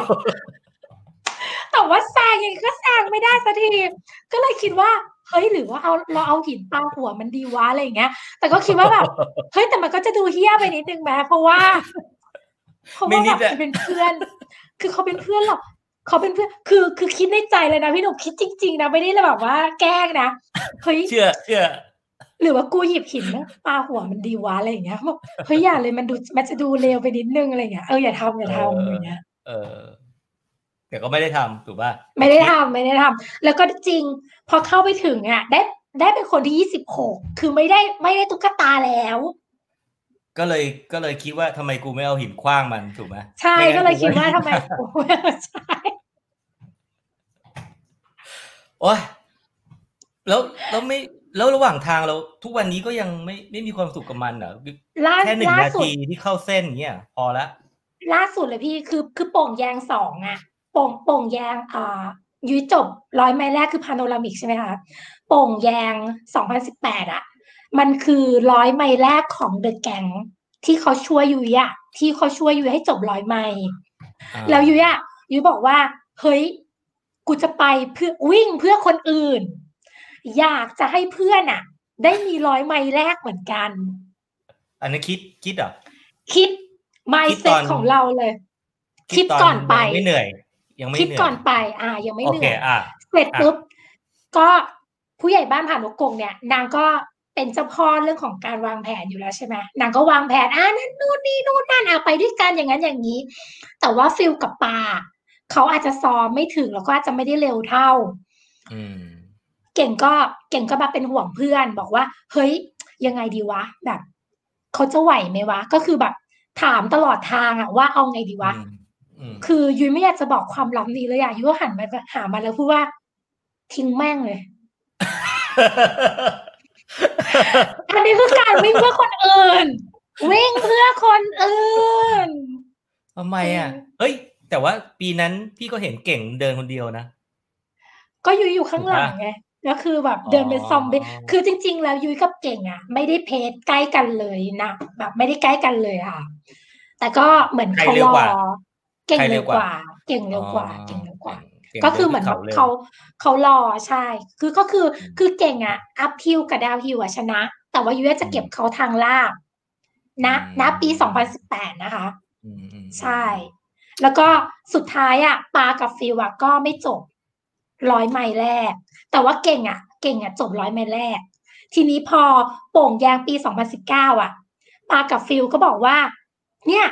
แต่ว่าแซงยังก็แซงไม่ได้สักทีก็เลยคิดว่าเฮ้ยหรือว่าเอาเราเอาหินปาหัวมันดีวะอะไรอย่างเงี้ย แต่ก็คิดว่าแบบเฮ้ยแต่มันก็จะดูเฮี้ยไปนิดนึงแม้เพราะว่าเพราะว่าแบบเป็นเพื่อน คือเขาเป็นเพื่อนหรอก เขาเป็นเพื่อนคือคือคิดในใจเลยนะพี่หนุ่มคิดจริง ๆ นะไม่ได้แบบว่าแกล้งนะเฮ้ยเชื่อเชื่อหรือว่ากูหยิบหินนะปาหัวมันดีวะอะไรอย่างเงี้ยบอกเฮ้ยอย่าเลยมันดูมันจะดูเลวไปนิดนึงอะไรอย่างเงี้ยเอออย่าทำอย่าทำอย่างเงี้ยเออแต่ก็ไม่ได้ทำถูกป่ะไม่ได้ทำไม่ได้ทำแล้วก็จริง พอเข้าไปถึงอะ ได้ได้เป็นคนที่ยี่สิบหกคือไม่ได้ไม่ได้ตุ๊กตาแล้ว ก็เลยก็เลยคิดว่าทำไมกูไม่เอาหินคว้างมันถูกไหมใช่ก็เลยคิดว่าทำไมใช่ โอ้ยแล้วแล้วไม่แล้วระหว่างทางเราทุกวันนี้ก็ยังไม่ไม่มีความสุขกับมันเหรอแค่หนึ่งนาทีที่เข้าเส้นเงี้ยพอละล่าสุดเลยพี่คือคือโป่งแยงสองอะโป่งโป่งแยงอ่ายุ้ยจบร้อยไมล์แรกคือพาโนรามิกใช่ไหมคะโป่งแยงสองพันสิบแปดอะมันคือร้อยไมล์แรกของเดอะแกงที่เขาช่วยยุ้ยอะที่เขาช่วยยุ้ยให้จบร้อยไมล์แล้วยุ้ยอะยุ้ยบอกว่าเฮ้ย กูจะไปเพื่อวิ่งเพื่อคนอื่น อยากจะให้เพื่อนอะ ได้มีร้อยไมล์แรกเหมือนกัน อันนี้คิดคิดอะคิดไมล์เซ็ตของเราเลย คิดก่อนไปไม่เหนื่อย ยังไม่คิดก่อนไป อ่า ยังไม่เหนื่อยเสร็จปุ๊บก็ผู้ใหญ่บ้านผ่านนกกงเนี่ย นางก็เป็นเจ้าพ่อเรื่องของการวางแผนอยู่แล้วใช่ไหมนางก็วางแผนอ่านั่นนู่นนี่นู่นนั่นอะไปด้วยกันอย่างนั้นอย่างนี้ แต่ว่าฟิลกับปา เขาอาจจะซ้อมไม่ถึงแล้วก็อาจจะไม่ได้เร็วเท่าอืมเก่งก็เก่งก็แบบเป็นห่วงเพื่อน บอกว่า เฮ้ย ยังไงดีวะ แบบเขาจะไหวไหมวะ ก็คือแบบถามตลอดทางอะว่าเอาไงดีวะคือยุ้ยไม่อยากจะบอกความลับนี้เลยอะยุ้ยก็หันมาหามาแล้วพูดว่า ทิ้งแม่งเลยอันนี้คือการวิ่งเพื่อคนอื่น วิ่งเพื่อคนอื่นทำไมอะ เฮ้ย แต่ว่าปีนั้นพี่ก็เห็นเก่งเดินคนเดียวนะ ก็ยุ้ยอยู่ข้างหลังไงก็คือแบบเดินเป็นซอมบี้คือจริง ๆ แล้วยุ้ยกับเก่งอะ ไม่ได้เพจใกล้กันเลยนะแบบไม่ได้ใกล้กันเลยค่ะ แต่ก็เหมือนเขารอเก่งเร็วกว่า เก่งเร็วกว่า เก่งเร็วกว่า ก็คือเหมือนเขาเขารอใช่ คือก็คือคือเก่งอะอัพฮิวกับดาวฮิวอะชนะ แต่ว่ายุ้ยจะเก็บเขาทางลาบนะนะปีสองพันสิบแปดนะคะใช่ แล้วก็สุดท้ายอะปากับฟิวอะก็ไม่จบร้อยไมล์แรก แต่ว่าเก่งอะเก่งอะจบร้อยไมล์แรก ทีนี้พอโป่งแยงปีสองพันสิบเก้าอะป้ากับฟิลก็บอกว่า เนี่ย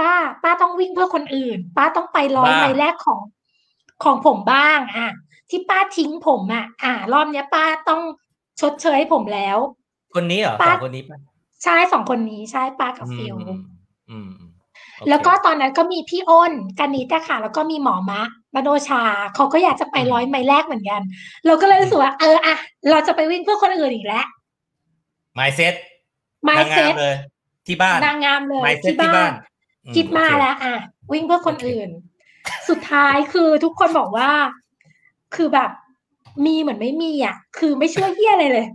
ป้า ป้าต้องวิ่งเพื่อคนอื่น ป้าต้องไปร้อยไมล์แรกของของผมบ้างอะที่ป้าทิ้งผมอะอ่ารอบเนี้ย ป้าต้องชดเชยให้ผมแล้ว คนนี้เหรอสองคนนี้ป่ะใช่สองคนนี้ใช่ป้ากับฟิลอืม แล้วก็ตอนนั้นก็มีพี่อ้นกันนิตะค่ะ แล้วก็มีหมอมะมโนชาเขาก็อยากจะไปร้อยไมล์แรกเหมือนกัน เราก็เลยรู้สึกว่า เอออะเราจะไปวิ่งเพื่อคนอื่นอีกแล้ว mindset mindset เลย ที่บ้านนางงามเลย ที่บ้าน คิดมาแล้วอะวิ่งเพื่อคนอื่น สุดท้ายคือทุกคนบอกว่า คือแบบมีเหมือนไม่มีอะ คือไม่ช่วยเหี้ยอะไรเลย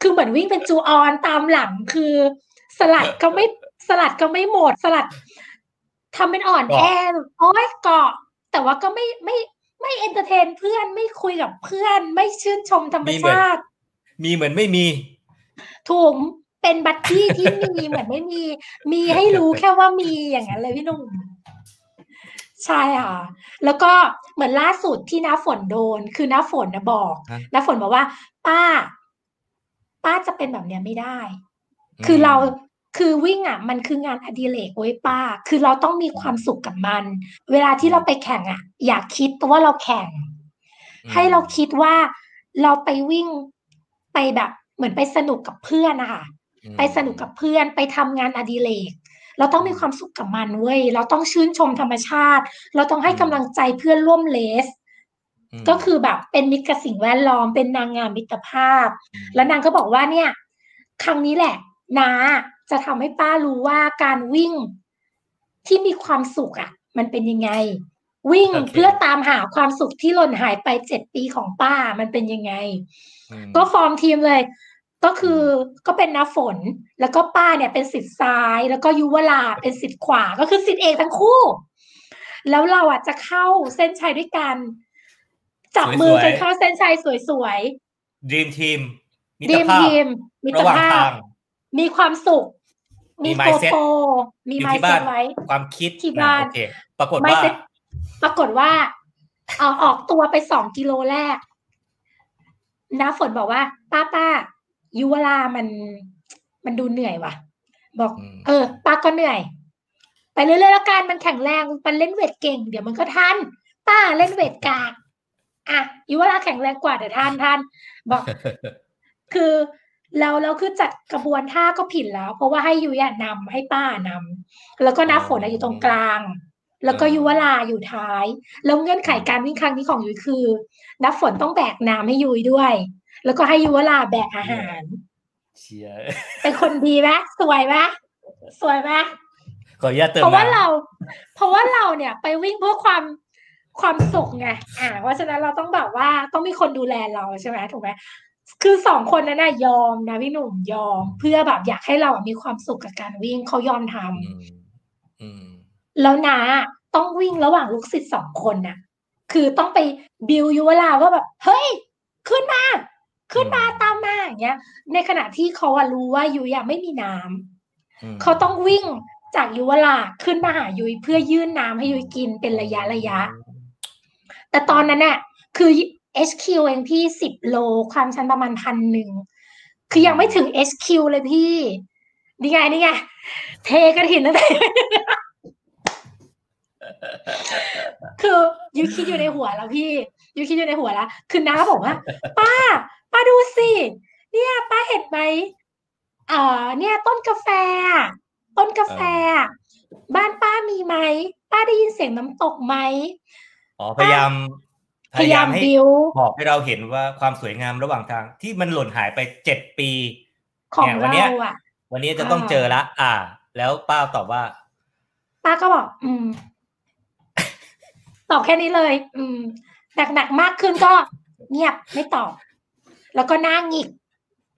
คือเหมือนวิ่งเป็นจูออนตามหลังคือสลัดก็ไม่สลัดก็ไม่หมด สลัด ทำเป็นอ่อนแอโอ้ยเกาะ แต่ว่าก็ไม่ไม่ไม่ entertain เพื่อนไม่คุยกับเพื่อน ไม่ชื่นชมธรรมชาติ มีเหมือนไม่มี ถูกเป็น buddy ที่มีเหมือนไม่มี มีให้รู้แค่ว่ามีอย่างนั้นเลยพี่หนุ่มใช่ค่ะ แล้วก็เหมือนล่าสุดที่น้าฝนโดน คือน้าฝนนะบอกน้าฝนบอกว่า ป้า ป้าจะเป็นแบบเนี้ยไม่ได้ คือเรา คือวิ่งอะมันคืองานอดิเรกเว้ยป้า คือเราต้องมีความสุขกับมัน เวลาที่เราไปแข่งอะ อยากคิดว่าเราแข่ง ให้เราคิดว่าเราไปวิ่งไปแบบเหมือนไปสนุกกับเพื่อนนะคะไปสนุกกับเพื่อนไปทำงานอดิเรกเราต้องมีความสุขกับมันเว้ย เราต้องชื่นชมธรรมชาติ เราต้องให้กำลังใจเพื่อนร่วมเลส ก็คือแบบเป็นมิตรกับสิ่งแวดล้อมเป็นนางงามมิตรภาพ แล้วนางก็บอกว่าเนี่ย ครั้งนี้แหละนา จะทำให้ป้ารู้ว่าการวิ่งที่มีความสุขอะ มันเป็นยังไง วิ่งโอเคเพื่อตามหาความสุขที่หล่นหายไปเจ็ดปีของป้ามันเป็นยังไง ก็ฟอร์มทีมเลย ก็คือก็เป็นน้าฝน แล้วก็ป้าเนี่ยเป็นสิทธิ์ซ้าย แล้วก็ยุวลาเป็นสิทธิ์ขวาก็คือสิทธิ์เอกทั้งคู่ แล้วเราอะจะเข้าเส้นชัยด้วยกัน จับมือกันเข้าเส้นชัยสวยดีมทีมมิๆตดีรมภาพทีมมิตรระหว่างภาทาพง มีความสุข มีมีโก mindset โปรมีอยู่ไมที่เซ็บ้าตนไว้ ความคิดที่บ้านอะโอเคปรากฏไม่ว่าเซ็ตปรากฏว่า เอาออกตัวไปสองกิโลแรกน้าฝนบอกว่า ป้าป้ายุวลามัน มันดูเหนื่อยว่ะ บอกอืมเออ ป้าก็เหนื่อย ไปเรื่อยๆแล้วกันมันแข็งแรงมันเล่นเวทเก่ง เดี๋ยวมันก็ทัน ป้าเล่นเวทกากอะยุวลาแข็งแรงกว่าเดี๋ยวทันทันบอก คือ เราเราคือจัดกระบวนท่าก็ผิดแล้ว เพราะว่าให้ยุยอะนำให้ป้านำแล้วก็น้าฝนอะอยู่ตรงกลาง แล้วก็ยุวลาอยู่ท้าย แล้วเงื่อนไขการวิ่งครั้งนี้ของยุยคือน้าฝนต้องแบกน้ำให้ยุยด้วย แล้วก็ให้ยุวลาแบกอาหารเชียร์เป็นคนดีไหมสวยไหมสวยไหมขออนุญาตเติมเพราะว่าน้ำเรา เพราะว่าเราเนี่ย ไปวิ่งเพื่อความความสุขไง อ่า เพราะฉะนั้นเราต้องแบบว่าต้องมีคนดูแลเราใช่ไหมถูกไหม คือสองคนนั้นน่ะยอมนะพี่หนุ่มยอม เพื่อแบบอยากให้เรามีความสุขกับการวิ่งเขายอมทำอืมอืมแล้วนาต้องวิ่งระหว่างลูกศิษย์สองคนน่ะ คือต้องไปบิวยุวลาว่าแบบเฮ้ย ขึ้นมา ขึ้นมาตามมาอย่างเงี้ย ในขณะที่เขาอะรู้ว่ายุยอะไม่มีน้ำอืมเขาต้องวิ่งจากยุวลาขึ้นมาหายุยเพื่อยื่นน้ำให้ยุยกินเป็นระยะระยะ แต่ตอนนั้นน่ะคือ HQ เองพี่สิบโลความชันประมาณพันหนึ่ง คือยังไม่ถึง HQ เลยพี่ นี่ไงนี่ไง เทกระถินตั้งแต่คือยุยคิดอยู่ในหัวแล้วพี่ยุยคิดอยู่ในหัวแล้ว คือน้าบอกว่า ป้า ป้าดูสิ เนี่ย ป้าเห็นไหมเอ่อ เนี่ย ต้นกาแฟ ต้นกาแฟ บ้านป้ามีไหม ป้าได้ยินเสียงน้ำตกไหมอ๋อพยายาม พยายามให้บิวบอกให้เราเห็นว่าความสวยงามระหว่างทาง ที่มันหล่นหายไปเจ็ดปีของเนี่ยวันเราเนี้ยอะวันนี้จะต้องอ่าเจอละอ่า แล้วป้าตอบว่า ป้าก็บอก อืม ตอบแค่นี้เลย อืมหนักๆมากขึ้นก็ เงียบไม่ตอบ แล้วก็หน้าหงิก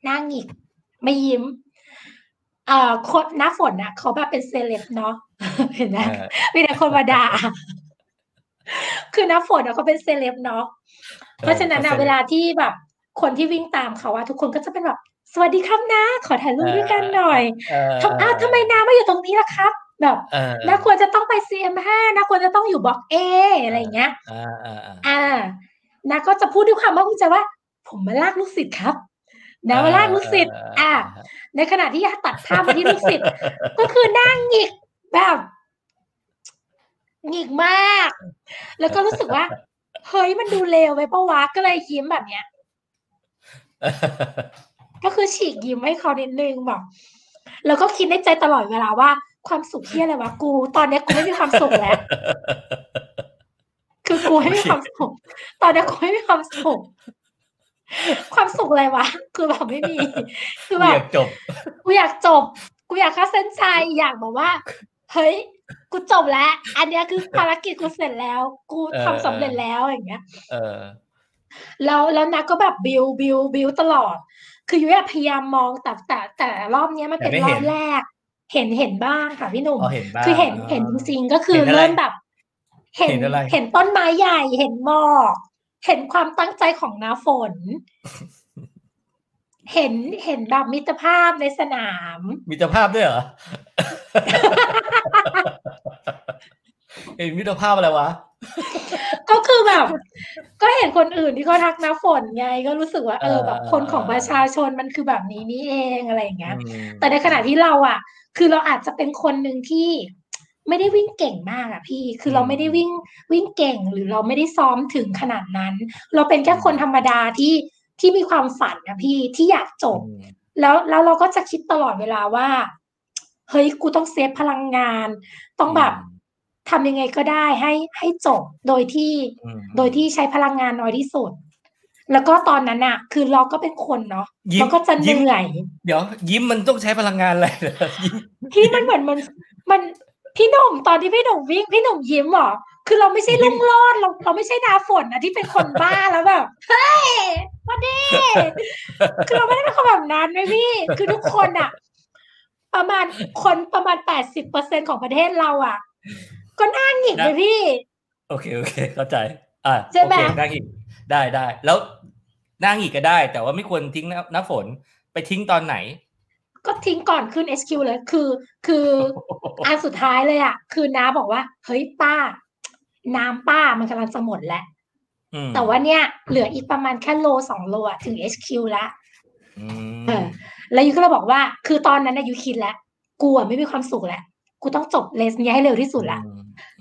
หน้าหงิก ไม่ยิ้ม เอ่อคนหน้าฝนน่ะ เขาแบบเป็นเซเลบเนาะเห็นไหมเออมีแต่คนมาด่า คือน้ำฝนอะเขาเป็นเซเลบเนาะเพราะฉะนั้นอะเขาเซเลบเวลาที่แบบคนที่วิ่งตามเขาอะทุกคนก็จะเป็นแบบสวัสดีครับนะขอถ่ายรูปด้วยกันหน่อยเออทำอ้าวทำไมน้ามาอยู่ตรงนี้ล่ะครับ แบบเออน้าควรจะต้องไป CM5 น้าควรจะต้องอยู่บล็อก A อะไรอย่างเงี้ยอ่าอ่าอ่าอ่านาก็จะพูดด้วยความภาคภูมิใจว่า ผมมาลากลูกศิษย์ครับนามาลากลูกศิษย์อ่า ในขณะที่ตัดภาพมาที่ลูกศิษย์ก็คือนั่งหงิกแบบ หงิกมาก แล้วก็รู้สึกว่า เฮ้ยมันดูเลวไปปะวะก็เลยยิ้มแบบเนี้ย ก็คือฉีกยิ้มให้เขานิดนึงแบบแล้วก็คิดในใจตลอดเวลาว่า ความสุขที่อะไรวะกู ตอนเนี้ยกูไม่มีความสุขแล้ว คือกูไม่มีความสุข ตอนเนี้ยกูไม่มีความสุขความสุขอะไรวะ คือแบบไม่มี คือแบเรีบยกจบ กูอยากจบ กูอยากเข้าเส้นชัยอยากแบบว่า เฮ้ย กูจบแล้ว อันเนี้ยคือภารกิจกูเสร็จแล้ว กูเออทำสำเร็จแล้วอย่างเงี้ย เออ แล้วแล้วนักก็แบบบิวบิวบิวตลอด คือยุ้ยพยายามมองแต่แต่แต่รอบเนี้ยมันเป็นรอบแรก เห็นเห็นบ้างค่ะพี่หนุ่มคือเห็นเห็นจริงๆก็คือเริ่มแบบ เห็นเห็นต้นไม้ใหญ่เห็นหมอกเห็นความตั้งใจของน้าฝน เห็นเห็นแบบมิตรภาพในสนาม มิตรภาพด้วยเหรอ เห็นมิตรภาพอะไรวะ ก็คือแบบ ก็เห็นคนอื่นที่เขาทักน้าฝนไง ก็รู้สึกว่าเออแบบคนของประชาชนมันคือแบบนี้นี่เองอะไรอย่างเงี้ย แต่ในขณะที่เราอะ คือเราอาจจะเป็นคนหนึ่งที่ไม่ได้วิ่งเก่งมากอะพี่ คือเราไม่ได้วิ่งวิ่งเก่งหรือเราไม่ได้ซ้อมถึงขนาดนั้น เราเป็นแค่คนธรรมดาที่ที่มีความฝันนะพี่ที่อยากจบ แล้วแล้วเราก็จะคิดตลอดเวลาว่า เฮ้ยกูต้องเซฟพลังงาน ต้องแบบ ทำยังไงก็ได้ให้ให้จบโดยที่โดยที่ใช้พลังงานน้อยที่สุด แล้วก็ตอนนั้นอะคือเราก็เป็นคนเนาะเราก็จะเหนื่อยเดี๋ยว ยิ้มมันต้องใช้พลังงานอะไรพี่มันเหมือนมันมันพี่หนุ่มตอนที่พี่หนุ่มวิ่งพี่หนุ่มยิ้มหรอคือเราไม่ใช่ลุ่งรอดเราเราไม่ใช่นาฝนนะที่เป็นคนบ้าแล้วแบบเฮ้ยมาดิคือเราไม่ได้เป็นคนแบบนั้นไหมพี่ คือทุกคนอะประมาณคนประมาณแปดสิบเปอร์เซ็นของประเทศเราอะ ก็น่าหงิกเลยพี่ โอเคโอเค เข้าใจ อ่าใช่ไหมน่าหงิกได้ได้แล้วน่าหงิกก็ได้ แต่ว่าไม่ควรทิ้งน้ำฝนไปทิ้งตอนไหน ก็ทิ้งก่อนขึ้น SQ เลยคือ คืออันสุดท้ายเลยอะ คือน้าบอกว่า เฮ้ยป้า น้ำป้ามันกำลังจะหมดแล้วแต่ว่าเนี่ย เหลืออีกประมาณแค่โลสองโลอะถึง HQ แล้วเออแล้วยูก็เลยบอกว่า คือตอนนั้นนะยูคิดแล้วกูอะไม่มีความสุขแล้ว กูต้องจบเลสนี้ให้เร็วที่สุดละ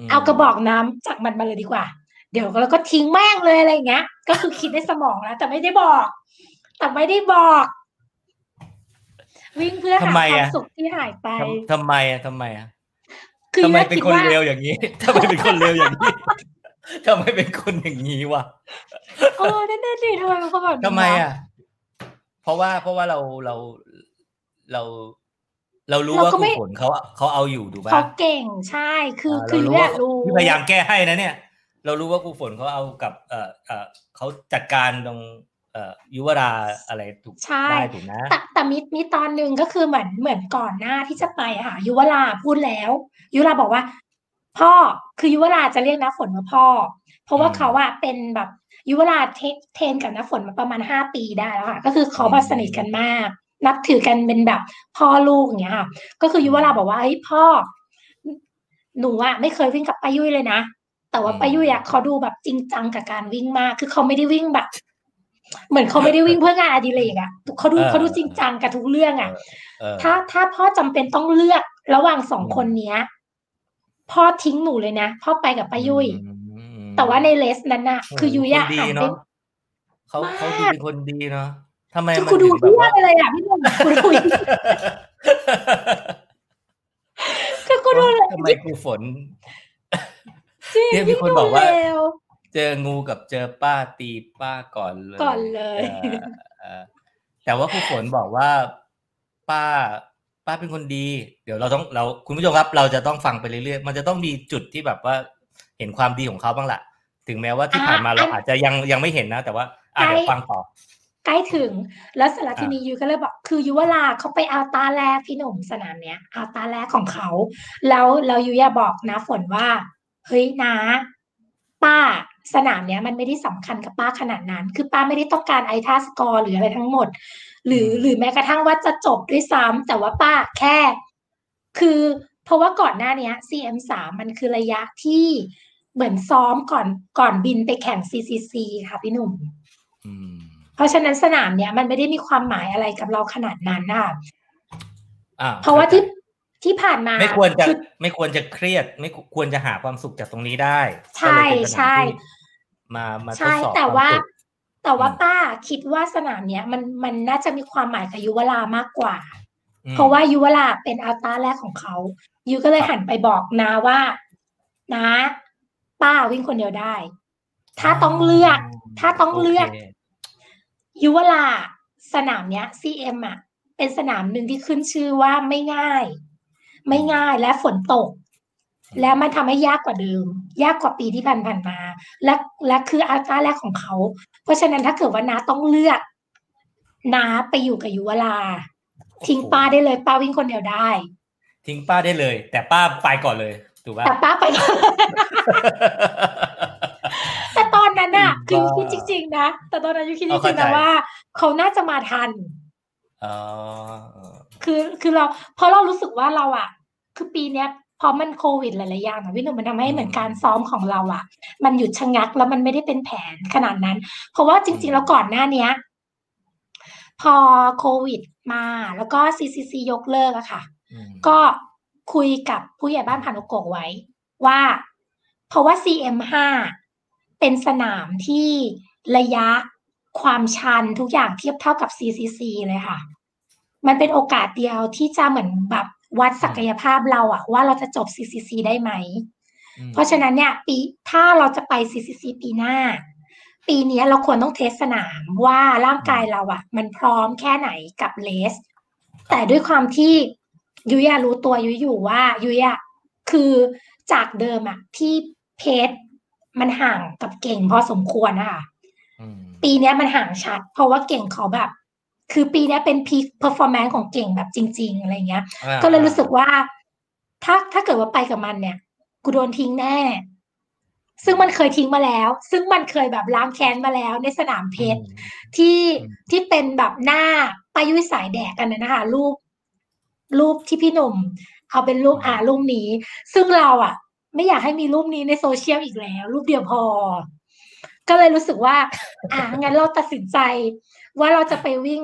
เอากระบอกน้ำจากมันมาเลยดีกว่า เดี๋ยวแล้วก็ทิ้งแม่งเลยอะไรเงี้ย ก็คือคิดในสมองแล้วแต่ไม่ได้บอก แต่ไม่ได้บอก วิ่งเพื่อหาความสุขที่หายไปทำไมอะทำไมอะทำไมเป็นคนเร็วอย่างนี้ทำไมเป็นคนเร็วอย่างนี้ทำไมเป็นคนอย่างนี้วะเออนั่นน่ะสิทำไมเป็นคนแบบทำไมอะ เพราะว่าเพราะว่าเราเราเรา เรารู้ว่าคุณผลเขาเขาเอาอยู่ดูป่ะเขาเก่งใช่คือคือเนี่ยรู้พยายามแก้ให้นะเนี่ย เรารู้ว่าครูฝนเขาเอากับ เอ่อเอ่อเขาจัดการตรงยุวราอะไรถูกได้ถูกนะแต่แต่มีมีตอนหนึ่งก็คือเหมือนเหมือนก่อนหน้าที่จะไปค่ะยุวราพูดแล้ว ยุวราบอกว่า พ่อคือยุวราจะเรียกน้าฝนว่าพ่อ เพราะว่าเขาอะเป็นแบบยุวราเทนกับน้าฝนมาประมาณห้าปีได้แล้วค่ะก็คือเขามาสนิทกันมาก นับถือกันเป็นแบบพ่อลูกอย่างเงี้ยค่ะก็คือยุวราบอกว่าเฮ้ยพ่อ หนูอะไม่เคยวิ่งกับป้ายุ้ยเลยนะแต่ว่าป้ายุ้ยอะเขาดูแบบจริงจังกับการวิ่งมาก คือเขาไม่ได้วิ่งแบบ เหมือนเขาไม่ได้วิ่งเพื่องานอดิเรกอะเขาดูเขาดูจริงจังกับทุกเรื่องอะถ้าถ้าพ่อจำเป็นต้องเลือกระหว่างสองคนเนี้ย พ่อทิ้งหนูเลยนะพ่อไปกับป้ายุ้ยแต่ว่าในเลสนั้นน่ะ คือยุ้ยอะหันไปเขาเขาดูเป็นคนดีเนาะ ทำไมมันดูแบบว่าอะไรอะพี่หนุ่มคุณคุยคือกูดูเลยทำไมกูฝนเนี่ยมีคนบอกว่าเจองูกับเจอป้าตีป้าก่อนเลยก่อนเลยแต่ว่าครูฝนบอกว่าป้า ป้าเป็นคนดี เดี๋ยวเราต้องเราคุณผู้ชมครับ เราจะต้องฟังไปเรื่อยๆมันจะต้องมีจุดที่แบบว่าเห็นความดีของเขาบ้างแหละถึงแม้ว่าที่ผ่านมาเราอาจจะยังยังไม่เห็นนะ แต่ว่าอ่เดี๋ยวฟังต่อ ใกล้ถึง แล้วสารทีนี้ยูก็เลยบอกคือยุวลาเขาไปเอาตาแรกพี่หนุ่มสนามเนี้ยเอาตาแรกของเขา แล้วเรายูอยาบอกนะฝนว่าเฮ้ยนะ ป้าสนามเนี้ยมันไม่ได้สำคัญกับป้าขนาดนั้น คือป้าไม่ได้ต้องการไอท่าสกอร์หรืออะไรทั้งหมด หรือหรือแม้กระทั่งว่าจะจบด้วยซ้ำแต่ว่าป้าแค่ คือเพราะว่าก่อนหน้านี้ CM สามมันคือระยะที่เหมือนซ้อมก่อนก่อนบินไปแข่ง CCC ค่ะพี่หนุ่ม เพราะฉะนั้นสนามเนี้ยมันไม่ได้มีความหมายอะไรกับเราขนาดนั้นน่ะเพราะว่าที่ที่ผ่านมา ไม่ควรจะไม่ควรจะเครียด ไม่ควรจะหาความสุขจากตรงนี้ได้ ใช่ใช่มามาทดสอบแต่ว่า แต่ว่าป้าคิดว่าสนามเนี้ยมันมันน่าจะมีความหมายกับยุวรามากกว่า เพราะว่ายุวราเป็นอัลต้าแรกของเขายูก็เลยหันไปบอกนาว่า นะ ป้าวิ่งคนเดียวได้ ถ้าต้องเลือก ถ้าต้องเลือก ยุวราสนามเนี้ยซีเอ็มอะ เป็นสนามหนึ่งที่ขึ้นชื่อว่าไม่ง่าย ไม่ง่ายและฝนตก แล้วมันทำให้ยากกว่าเดิม ยากกว่าปีที่ผ่านๆมา และและคืออัลต้าแรกของเขา เพราะฉะนั้นถ้าเกิดว่านาต้องเลือกน้าไปอยู่กับยุวราทิ้งป้าได้เลย ป้าวิ่งคนเดียวได้ ทิ้งป้าได้เลย แต่ป้าไปก่อนเลยถูกป่ะแต่ป้าไปก่อนแต่ตอนนั้นน่ะ คือคิดจริง ๆ นะ แต่ตอนนั้นยูคิดจริงๆนะว่า เขาน่าจะมาทันอ๋อคือคือเราเพราะเรารู้สึกว่าเราอะ คือปีเนี้ยพอมันโควิดหลายๆอย่างนะพี่หนุ่มมันทำให้เหมือนการซ้อมของเราอะ มันหยุดชะงักแล้วมันไม่ได้เป็นแผนขนาดนั้น เพราะว่าจริง ๆ แล้วก่อนหน้าเนี้ย พอโควิดมาแล้วก็ CCC ยกเลิกอะค่ะ ก็คุยกับผู้ใหญ่บ้านผ่านโกกไว้ว่า เพราะว่า CM5 เป็นสนามที่ระยะความชันทุกอย่างเทียบเท่ากับ CCC เลยค่ะ มันเป็นโอกาสเดียวที่จะเหมือนแบบวัดศักยภาพเราอะว่าเราจะจบ CCC ได้ไหม เพราะฉะนั้นเนี่ยปีถ้าเราจะไป CCC ปีหน้า ปีนี้เราควรต้องเทสสนามว่าร่างกายเราอะมันพร้อมแค่ไหนกับเลส แต่ด้วยความที่ยุยรู้ตัวยุยอยู่ว่ายุยอะคือจากเดิมอะที่ pace มันห่างกับเก่งพอสมควรนะคะปีนี้มันห่างชัด เพราะว่าเก่งเขาแบบ คือปีนี้เป็น peak performance ของเก่งแบบจริง ๆ อะไรเงี้ย ก็เลยรู้สึกว่า ถ้าถ้าเกิดว่าไปกับมันเนี่ย กูโดนทิ้งแน่ ซึ่งมันเคยทิ้งมาแล้ว ซึ่งมันเคยแบบล้างแค้นมาแล้วในสนามเพชรที่ที่เป็นแบบหน้าปายุ้ยสายแดกกันนะคะรูปรูปที่พี่หนุ่มเอาเป็นรูปอ่ารูปนี้ ซึ่งเราอะ ไม่อยากให้มีรูปนี้ในโซเชียลอีกแล้ว รูปเดียวพอ ก็เลยรู้สึกว่า อ่างั้นเราตัดสินใจ ว่าเราจะไปวิ่ง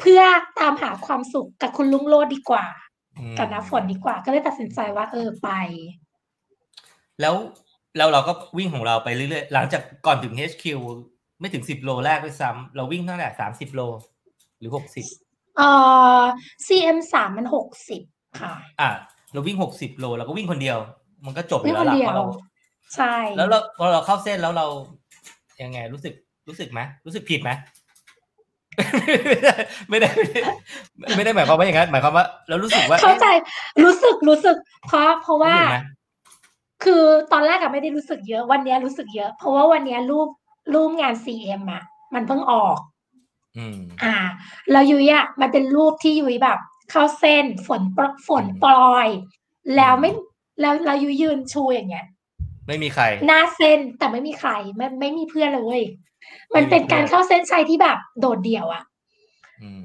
เพื่อตามหาความสุขกับคุณลุงโลดดีกว่า กับน้ำฝนดีกว่า ก็เลยตัดสินใจว่า เออไป แล้วแล้วเราก็วิ่งของเราไปเรื่อยๆหลังจากก่อนถึง HQ ไม่ถึงสิบโลแรกด้วยซ้ำเราวิ่งเท่าไหร่สามสิบโล หรือหกสิบเอ่อ CM สามมันหกสิบค่ะ อะ เราวิ่งหกสิบโลเราก็วิ่งคนเดียว มันก็จบอวิ่ยู่งแล้ควนล่ะเดียวเพราะเราใช่ แล้วเราพอเราเข้าเส้นแล้วเรายังไงรู้สึกรู้สึกไหมรู้สึกผิดไหมไม่ได้ไม่ได้ไม่ได้หมายความว่าอย่างนั้นหมายความว่าเรารู้สึกว่าเข้าใจรู้สึกรู้สึก เพราะเพราะว่ารู้สึกไหมคือตอนแรกอะไม่ได้รู้สึกเยอะ วันเนี้ยรู้สึกเยอะ เพราะว่าวันเนี้ยรูปรูปงาน CM อะมันเพิ่งออกอืมอ่า แล้วยุ้ยอะมันเป็นรูปที่ยุ้ยแบบ เข้าเส้นฝนปรฝนปลอย แล้วไม่ แล้วแล้วยุ้ยยืนชูอย่างเงี้ย ไม่มีใคร หน้าเส้นแต่ไม่มีใครไม่ไม่มีเพื่อนเลยเว้ยมันเป็นการเข้าเส้นชัยที่แบบโดดเดี่ยวอะอืม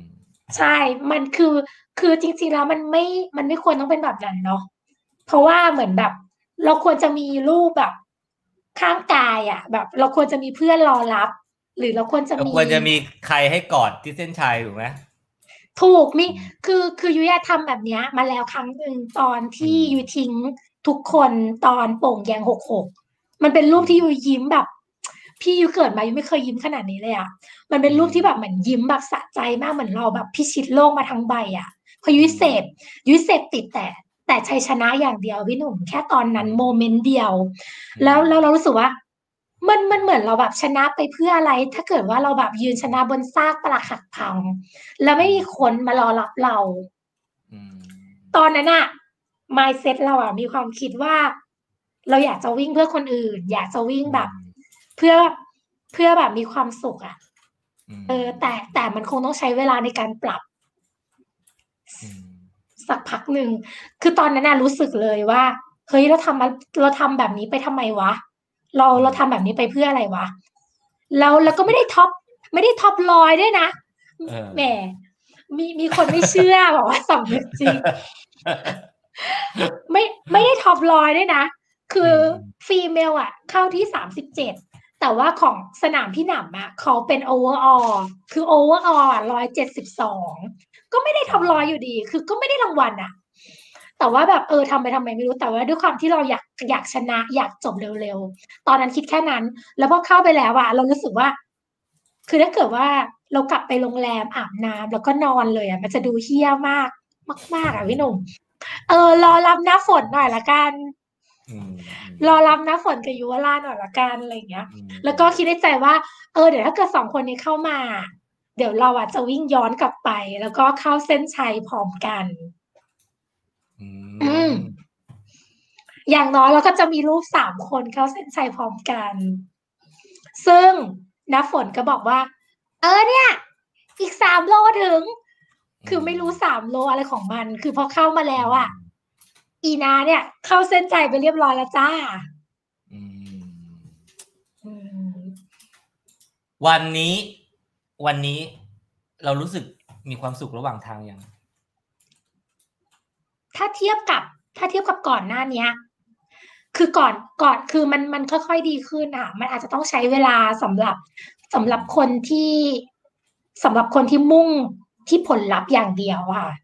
ใช่ มันคือ คือจริงๆแล้วมันไม่ มันไม่ควรต้องเป็นแบบนั้นเนาะ เพราะว่าเหมือนแบบ เราควรจะมีรูปแบบ ข้างกายอะแบบ เราควรจะมีเพื่อนรอรับ หรือเราควรจะเรามี ควรจะมีใครให้กอดที่เส้นชัยถูกไหม ถูกมีคือคือยุ้ยทำแบบเนี้ยมาแล้วครั้งหนึ่งตอนที่อืมยุ้ยทิ้งทุกคนตอนโป่งแยงหกหกมันเป็นรูปที่ยุ้ยยิ้มแบบ พี่ยุ้ยเกิดมายุ้ยไม่เคยยิ้มขนาดนี้เลยอะมันเป็นรูปที่แบบเหมือนยิ้มแบบสะใจมากเหมือนเราแบบพิชิตโลกมาทั้งใบอะพอยุ้ยเสพยุ้ยเสพติดแต่แต่ชัยชนะอย่างเดียวพี่หนุ่มแค่ตอนนั้นโมเมนต์เดียว แล้วแล้วเรารู้สึกว่า มันมันเหมือนเราแบบชนะไปเพื่ออะไร ถ้าเกิดว่าเราแบบยืนชนะบนซากปรักหักพัง แล้วไม่มีคนมารอรับเราอืมตอนนั้นอะ mindset เราอะมีความคิดว่า เราอยากจะวิ่งเพื่อคนอื่น อยากจะวิ่งแบบ เพื่อเพื่อแบบมีความสุขอะมเออ แต่แต่มันคงต้องใช้เวลาในการปรับมสักพักหนึ่ง คือตอนนั้นน่ะรู้สึกเลยว่าเฮ้ยเราทำมาเราทำแบบนี้ไปทำไมวะ เราเราทำแบบนี้ไปเพื่ออะไรวะแล้วแล้วก็ไม่ได้ top ไม่ได้ top ร้อยด้วยนะเออแหมมีมีคนไม่เชื่อบอกว่าสำนึกจริงไม่ไม่ได้ top ร้อยด้วยนะ คืออืม female อะ เข้าที่สามสิบเจ็ดแต่ว่าของสนามพี่หนำอะเขาเป็น overall คือ overall ร้อยเจ็ดสิบสองก็ไม่ได้ top ร้อยอยู่ดี คือก็ไม่ได้รางวัลอะ แต่ว่าแบบเออทำไปทำไมไม่รู้แต่ว่าด้วยความที่เราอยากอยากชนะ อยากจบเร็วๆ ตอนนั้นคิดแค่นั้น แล้วพอเข้าไปแล้วอะเรารู้สึกว่า คือถ้าเกิดว่าเรากลับไปโรงแรมอาบน้ำแล้วก็นอนเลยอะมันจะดูเหี้ยมากมากๆอะพี่หนุ่มเออ รอรับหน้าฝนหน่อยละกันอืมรอรับหน้าฝนกับยุวราชหน่อยละกันอะไรอย่างเงี้ยอืมแล้วก็คิดในใจว่า เออเดี๋ยวถ้าเกิดสองคนนี้เข้ามา เดี๋ยวเราอะจะวิ่งย้อนกลับไป แล้วก็เข้าเส้นชัยพร้อมกัน อย่างน้อยเราก็จะมีรูปสามคนเข้าเส้นชัยพร้อมกัน ซึ่งน้าฝนก็บอกว่า เออเนี่ย อีกสามโลถึง คือไม่รู้สามโลอะไรของมัน คือพอเข้ามาแล้วอะอีนาเนี่ย เข้าเส้นใจไปเรียบร้อยแล้วจ้าวันนี้ วันนี้เรารู้สึกมีความสุขระหว่างทางยัง ถ้าเทียบกับ ถ้าเทียบกับก่อนหน้าเนี้ย คือก่อนก่อนคือมันมันค่อยๆดีขึ้นอะ มันอาจจะต้องใช้เวลาสำหรับสำหรับคนที่สำหรับคนที่มุ่งที่ผลลัพธ์อย่างเดียวอะค่ะ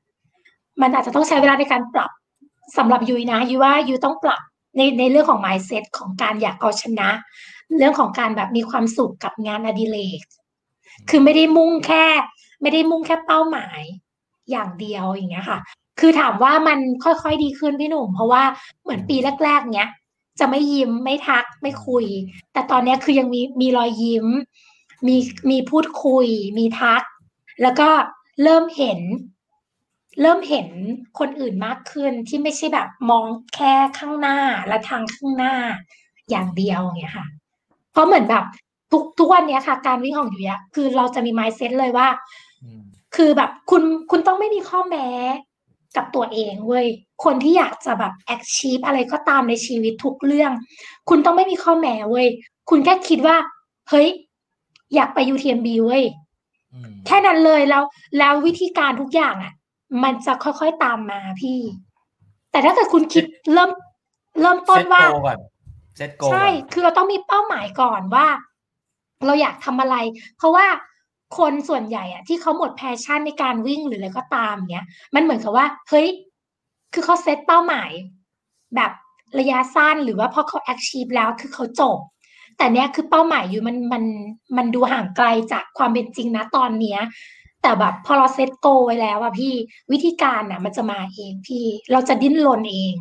มันอาจจะต้องใช้เวลาในการปรับสำหรับยุยนะยุยว่ายุยต้องปรับในในเรื่องของ mindset ของการอยากเอาชนะ เรื่องของการแบบมีความสุขกับงานอดิเรกคือไม่ได้มุ่งแค่ ไม่ได้มุ่งแค่เป้าหมาย อย่างเดียวอย่างเงี้ยค่ะ คือถามว่ามันค่อยๆดีขึ้นพี่หนุ่ม เพราะว่าเหมือนปีแรก ๆ เนี้ยจะไม่ยิ้มไม่ทักไม่คุย แต่ตอนเนี้ยคือยังมีมีรอยยิ้ม มีมีพูดคุย มีทัก แล้วก็เริ่มเห็น เริ่มเห็นคนอื่นมากขึ้นที่ไม่ใช่แบบมองแค่ข้างหน้าและทางข้างหน้าอย่างเดียวอย่างเงี้ยค่ะ เพราะเหมือนแบบทุกทุกวันเนี้ยค่ะ การวิ่งของอยู่อะคือเราจะมี mindset เลยว่าอืม คือแบบคุณคุณต้องไม่มีข้อแม้กับตัวเองเว้ย คนที่อยากจะแบบ achieve อะไรก็ตามในชีวิตทุกเรื่อง คุณต้องไม่มีข้อแม้เว้ย คุณแค่คิดว่า เฮ้ย อยากไป UTMB เว้ยอืมแค่นั้นเลยแล้ว แล้ววิธีการทุกอย่างอะ มันจะค่อยๆตามมาพี่ แต่ถ้าเกิดคุณคิดเริ่ม เริ่มต้นว่าเซตโกก่อนเซตโกใช่ก่อนคือเราต้องมีเป้าหมายก่อนว่า เราอยากทำอะไร เพราะว่า คนส่วนใหญ่อะที่เขาหมด passion ในการวิ่งหรืออะไรก็ตามเนี้ย มันเหมือนกับว่า เฮ้ย คือเขาเซตเป้าหมาย แบบระยะสั้นหรือว่าพอเขา achieve แล้วคือเขาจบ แต่เนี้ยคือเป้าหมายอยู่มันมันมันดูห่างไกลจากความเป็นจริงนะตอนเนี้ย แต่แบบพอเรา set goal ไว้แล้วอะพี่วิธีการอะมันจะมาเองพี่ เราจะดิ้นรนเอง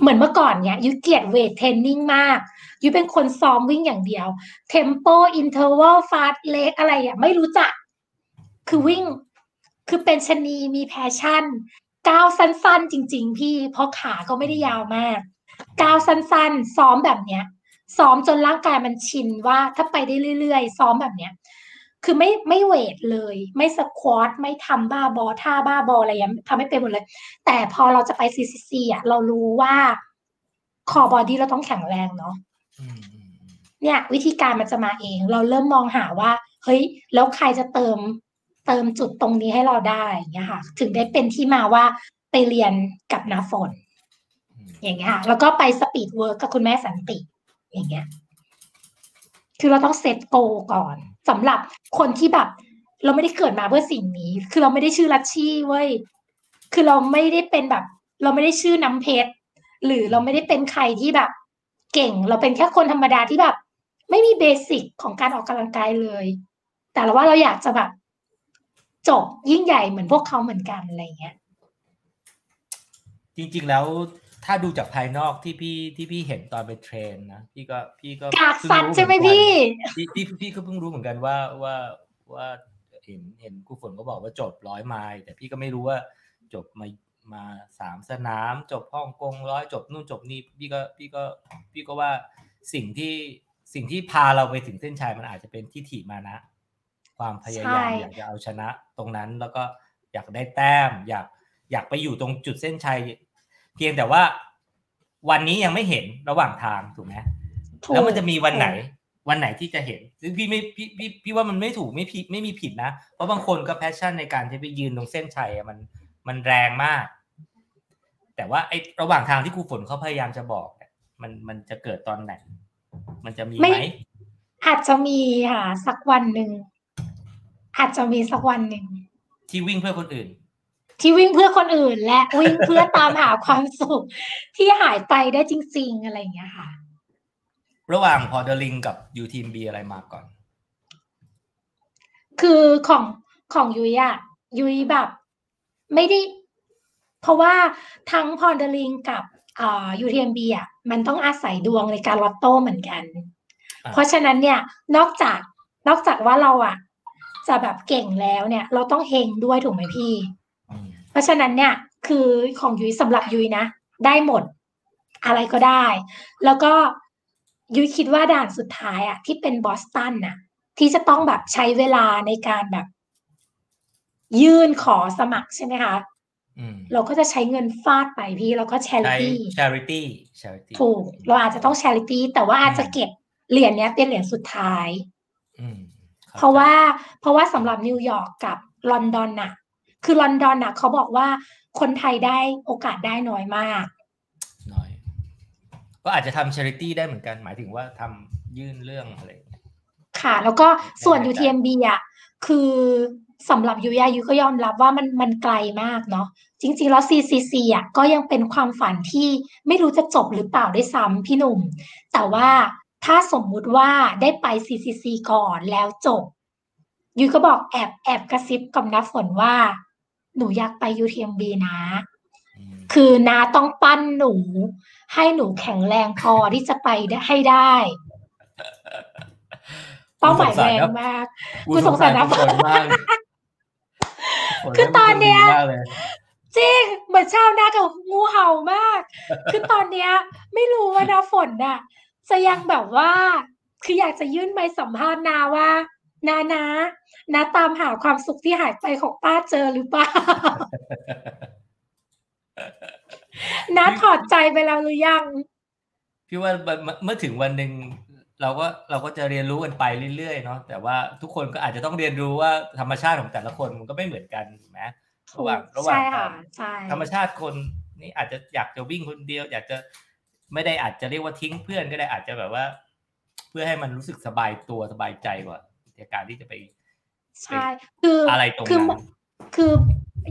เหมือนเมื่อก่อนเนี้ยยุยเกลียด weight training มากยุยเป็นคนซ้อมวิ่งอย่างเดียว tempo interval fartlek อะไรอะไม่รู้จัก คือวิ่งคือเป็นชนีมี passion ก้าวสั้นๆ จริง ๆ พี่เพราะขาก็ไม่ได้ยาวมากก้าวสั้นๆ ซ้อมแบบเนี้ยซ้อมจนร่างกายมันชินว่าถ้าไปได้เรื่อยๆ ซ้อมแบบเนี้ย คือไม่ไม่ weight เลย ไม่ squat ไม่ทำบ้าบอท่าบ้าบออะไรอย่างเงี้ยทำไม่เป็นหมดเลย แต่พอเราจะไป CCC อะเรารู้ว่าcore body เราต้องแข็งแรงเนาะอืมอืมอืมเนี่ย วิธีการมันจะมาเอง เราเริ่มมองหาว่า เฮ้ย แล้วใครจะเติมเติมจุดตรงนี้ให้เราได้อย่างเงี้ยค่ะ ถึงได้เป็นที่มาว่าไปเรียนกับน้าฝนอืมอย่างเงี้ยค่ะแล้วก็ไป speed work กับคุณแม่สันติ อย่างเงี้ย คือเราต้อง set goal ก่อน สำหรับคนที่แบบ เราไม่ได้เกิดมาเพื่อสิ่งนี้ คือเราไม่ได้ชื่อลัชชี่เว้ยคือเราไม่ได้เป็นแบบ เราไม่ได้ชื่อน้ำเพชรหรือเราไม่ได้เป็นใครที่แบบ เก่ง เราเป็นแค่คนธรรมดาที่แบบ ไม่มีเบสิกของการออกกำลังกายเลย แต่เราว่าเราอยากจะแบบจบยิ่งใหญ่เหมือนพวกเขาเหมือนกันอะไรเงี้ย จริง ๆ แล้ว ถ้าดูจากภายนอกที่พี่ที่พี่เห็นตอนไปเทรนนะพี่ก็พี่ก็กากเพิ่งสัตว์รู้ใช่ไหมเอนกันพี่พี่พี่พี่ก็เพิ่งรู้เหมือนกันว่าว่าว่าเห็นเห็นครูฝนก็บอกว่าจบร้อยไมล์แต่พี่ก็ไม่รู้ว่าจบมามาสามสนาม จบฮ่องกงร้อยจบนู่นจบนี่พี่ก็พี่ก็พี่ก็ว่าสิ่งที่สิ่งที่พาเราไปถึงเส้นชัยมันอาจจะเป็นทิฏฐิมานะ ความพยายามใช่อยากจะเอาชนะตรงนั้นแล้วก็อยากได้แต้ม อยากอยากไปอยู่ตรงจุดเส้นชัย เพียงแต่ว่าวันนี้ยังไม่เห็นระหว่างทางถูกไหมถูกแล้วมันจะมีวันไหน วันไหนที่จะเห็นซึ่งพี่ไม่พี่พี่พี่ว่ามันไม่ถูกไม่ผิดไม่มีผิดนะ เพราะบางคนก็แพชชั่นในการที่ไปยืนตรงเส้นชัยอะมันมันแรงมาก แต่ว่าไอ้ระหว่างทางที่ครูฝนเขาพยายามจะบอกเนี่ยมันมันจะเกิดตอนไหน มันจะมีไม่ไหมอาจจะมีค่ะสักวันหนึ่งอาจจะมีสักวันหนึ่งที่วิ่งเพื่อคนอื่น ที่วิ่งเพื่อคนอื่น และวิ่งเพื่อตามหาความสุขที่หายไปได้จริง ๆ อะไรอย่างเงี้ยค่ะ ระหว่างพอเดลิงกับยูทีมบีอะไรมาก่อน คือของของยุ้ยอะยุ้ยแบบ ไม่ได้ เพราะว่าทั้งพรเดลิงกับอ่า UTMB อะมันต้องอาศัยดวงในการลอตโต้เหมือนกันอ่าเพราะฉะนั้นเนี่ยนอกจากนอกจากว่าเราอะจะแบบเก่งแล้วเนี่ย เราต้องเฮงด้วยถูกไหมพี่อืม เพราะฉะนั้นเนี่ยคือของยุ้ยสำหรับยุ้ยนะ ได้หมดอะไรก็ได้ แล้วก็ยุ้ยคิดว่าด่านสุดท้ายอะที่เป็นบอสตันน่ะ ที่จะต้องแบบใช้เวลาในการแบบ ยื่นขอสมัครใช่ไหมคะอืมเราก็จะใช้เงินฟาดไปพี่แล้วก็ใช้ charity charity charity ถูก เราอาจจะต้อง charity แต่ว่าอาจจะเก็บเหรียญเนี้ยเป็นเหรียญสุดท้ายอืมข้เพราะใจว่าเพราะว่าสำหรับนิวยอร์กกับลอนดอนน่ะ คือลอนดอนน่ะเขาบอกว่าคนไทยได้โอกาสได้น้อยมาก น้อย ก็อาจจะทำ charity ได้เหมือนกัน หมายถึงว่าทำยื่นเรื่องอะไรอย่างเงี้ยค่ะ แล้วก็ส่วนได้ UTMB อะคือสำหรับยูยายูก็ยอมรับว่ามันมันไกลมากเนาะจริง ๆ แล้ว CCC อะก็ยังเป็นความฝันที่ไม่รู้จะจบหรือเปล่าได้วยซ้ำพี่หนุ่ม แต่ว่าถ้าสมมุติว่าได้ไป CCC ก่อนแล้วจบยูก็บอกแอบแอบกระซิบกับน้าฝนว่า หนูอยากไป UTMB นะอืมคือน้าต้องปั้นหนู ให้หนูแข็งแรงพอที่จะไปได้ให้ได้ เป้าหมายแรงมากกูสงสารนะฝนมากเลยฝคือตอนเนี้ยป็คดีมากเลยจริงเหมือนชาวนากับงูเห่ามาก คือตอนเนี้ย ไม่รู้ว่านาฝนน่ะ จะยังแบบว่า คืออยากจะยื่นใบสัมภาษณ์นาว่า นานานาตามหาความสุขที่หายไปของป้าเจอหรือเปล่านาถอดใจไปแล้วหรือยัง พี่ว่าเมื่อเมื่อถึงวันหนึ่งเราก็เราก็จะเรียนรู้กันไปเรื่อยๆเนาะแต่ว่าทุกคนก็อาจจะต้องเรียนรู้ว่าธรรมชาติของแต่ละคนมันก็ไม่เหมือนกันถูกไหมระหว่างระหว่างใช่ค่ะใช่ธรรมชาติคนนี่อาจจะอยากจะวิ่งคนเดียว อยากจะไม่ได้อาจจะเรียกว่าทิ้งเพื่อนก็ได้อาจจะแบบว่า เพื่อให้มันรู้สึกสบายตัวสบายใจกว่า ในการที่จะไปใช่คืออะไรตรงคือนั้นคือ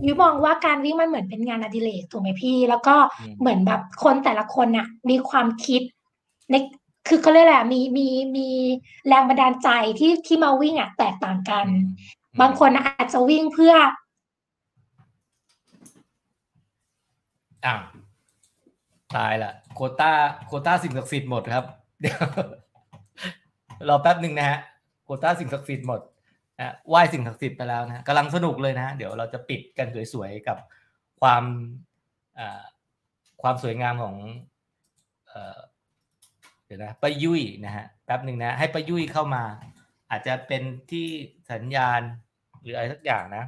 ยุ้ยมองว่าการวิ่งมันเหมือนเป็นงานอดิเรกถูกไหมพี่ แล้วก็อืมเหมือนแบบคนแต่ละคนน่ะ มีความคิดในคือเขาเรียกอะไรอะมีมีมีแรงบันดาลใจที่ที่มาวิ่งอะแตกต่างกันอืมบางคนอาจจะวิ่งเพื่ออ้าวตายละโควต้าโควต้าสิ่งศักดิ์สิทธิ์หมดครับเดี๋ยวรอแป๊บหนึ่งนะฮะโคว ต้าสิ่งศักดิ์สิทธิ์หมดนะไหว้สิ่งศักดิ์สิทธิ์ไปแล้วนะกำลังสนุกเลยนะ เดี๋ยวเราจะปิดกันสวยๆกับความความสวยงามของเอ่อเดี๋ยวนะป้ายุ้ยนะฮะแป๊บหนึ่งนะ ให้ป้ายุ้ยเข้ามา อาจจะเป็นที่สัญญาณหรืออะไรสักอย่างนะ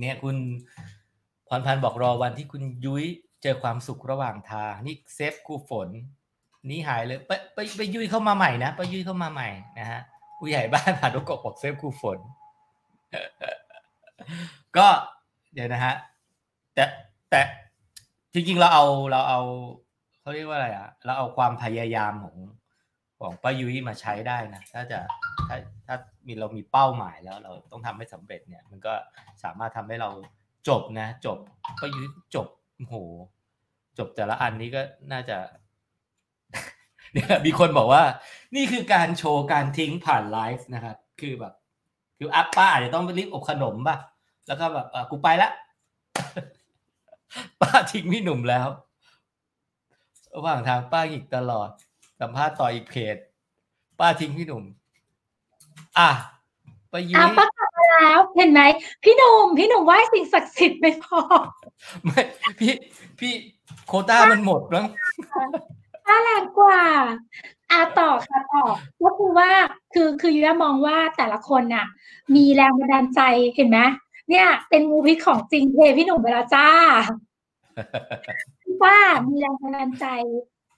เนี่ยคุณพรพันธ์บอกรอวันที่คุณยุ้ยเจอความสุขระหว่างทางนี่เซฟกูฝน นี่หายเลยไปไปไปยุ้ยเข้ามาใหม่นะไปยุ้ยเข้ามาใหม่นะฮะ ผู้ใหญ่บ้านผ่านกกบอกเซฟกูฝน ก็เดี๋ยวนะฮะ แต่แต่จริงๆเราเอาเราเอาเขาเรียกว่าอะไรอะเราเอาความพยายามของของป้ายุ้ยมาใช้ได้นะถ้าจะถ้าถ้ามีเรามีเป้าหมายแล้ว เราต้องทำให้สำเร็จเนี่ย มันก็สามารถทำให้เราจบนะ จบป้ายุ้ยจบโอ้โหจบแต่ละอันนี้ก็น่าจะ เนี่ยมีคนบอกว่า นี่คือการโชว์การทิ้งผ่านไลฟ์นะครับ คือแบบ คืออัปป้าอาจจะต้องไปรีบอบขนมป่ะ แล้วก็แบบเออกูไปละ ป้าทิ้งพี่หนุ่มแล้วระหว่างทางป้าหยิกตลอด สัมภาษณ์ต่ออีกเพจ ป้าทิ้งพี่หนุ่ม อะไปยุ้อะยป้ากลับมาแล้ว เห็นไหมพี่หนุ่มพี่หนุ่มไหว้สิ่งศักดิ์สิทธิ์ไม่พอ ไม่ พี่ พี่โควต้ามันหมดแล้ว ป้าแรงกว่าอะต่อค่ะต่อก็คือว่าคือคือยุ้ยมองว่าแต่ละคนน่ะ มีแรงบันดาลใจเห็นไหมเนี่ย เป็นงูพิษของจริงเทพี่หนุ่มไปแล้วจ้าป้ามีแรงบันดาลใจ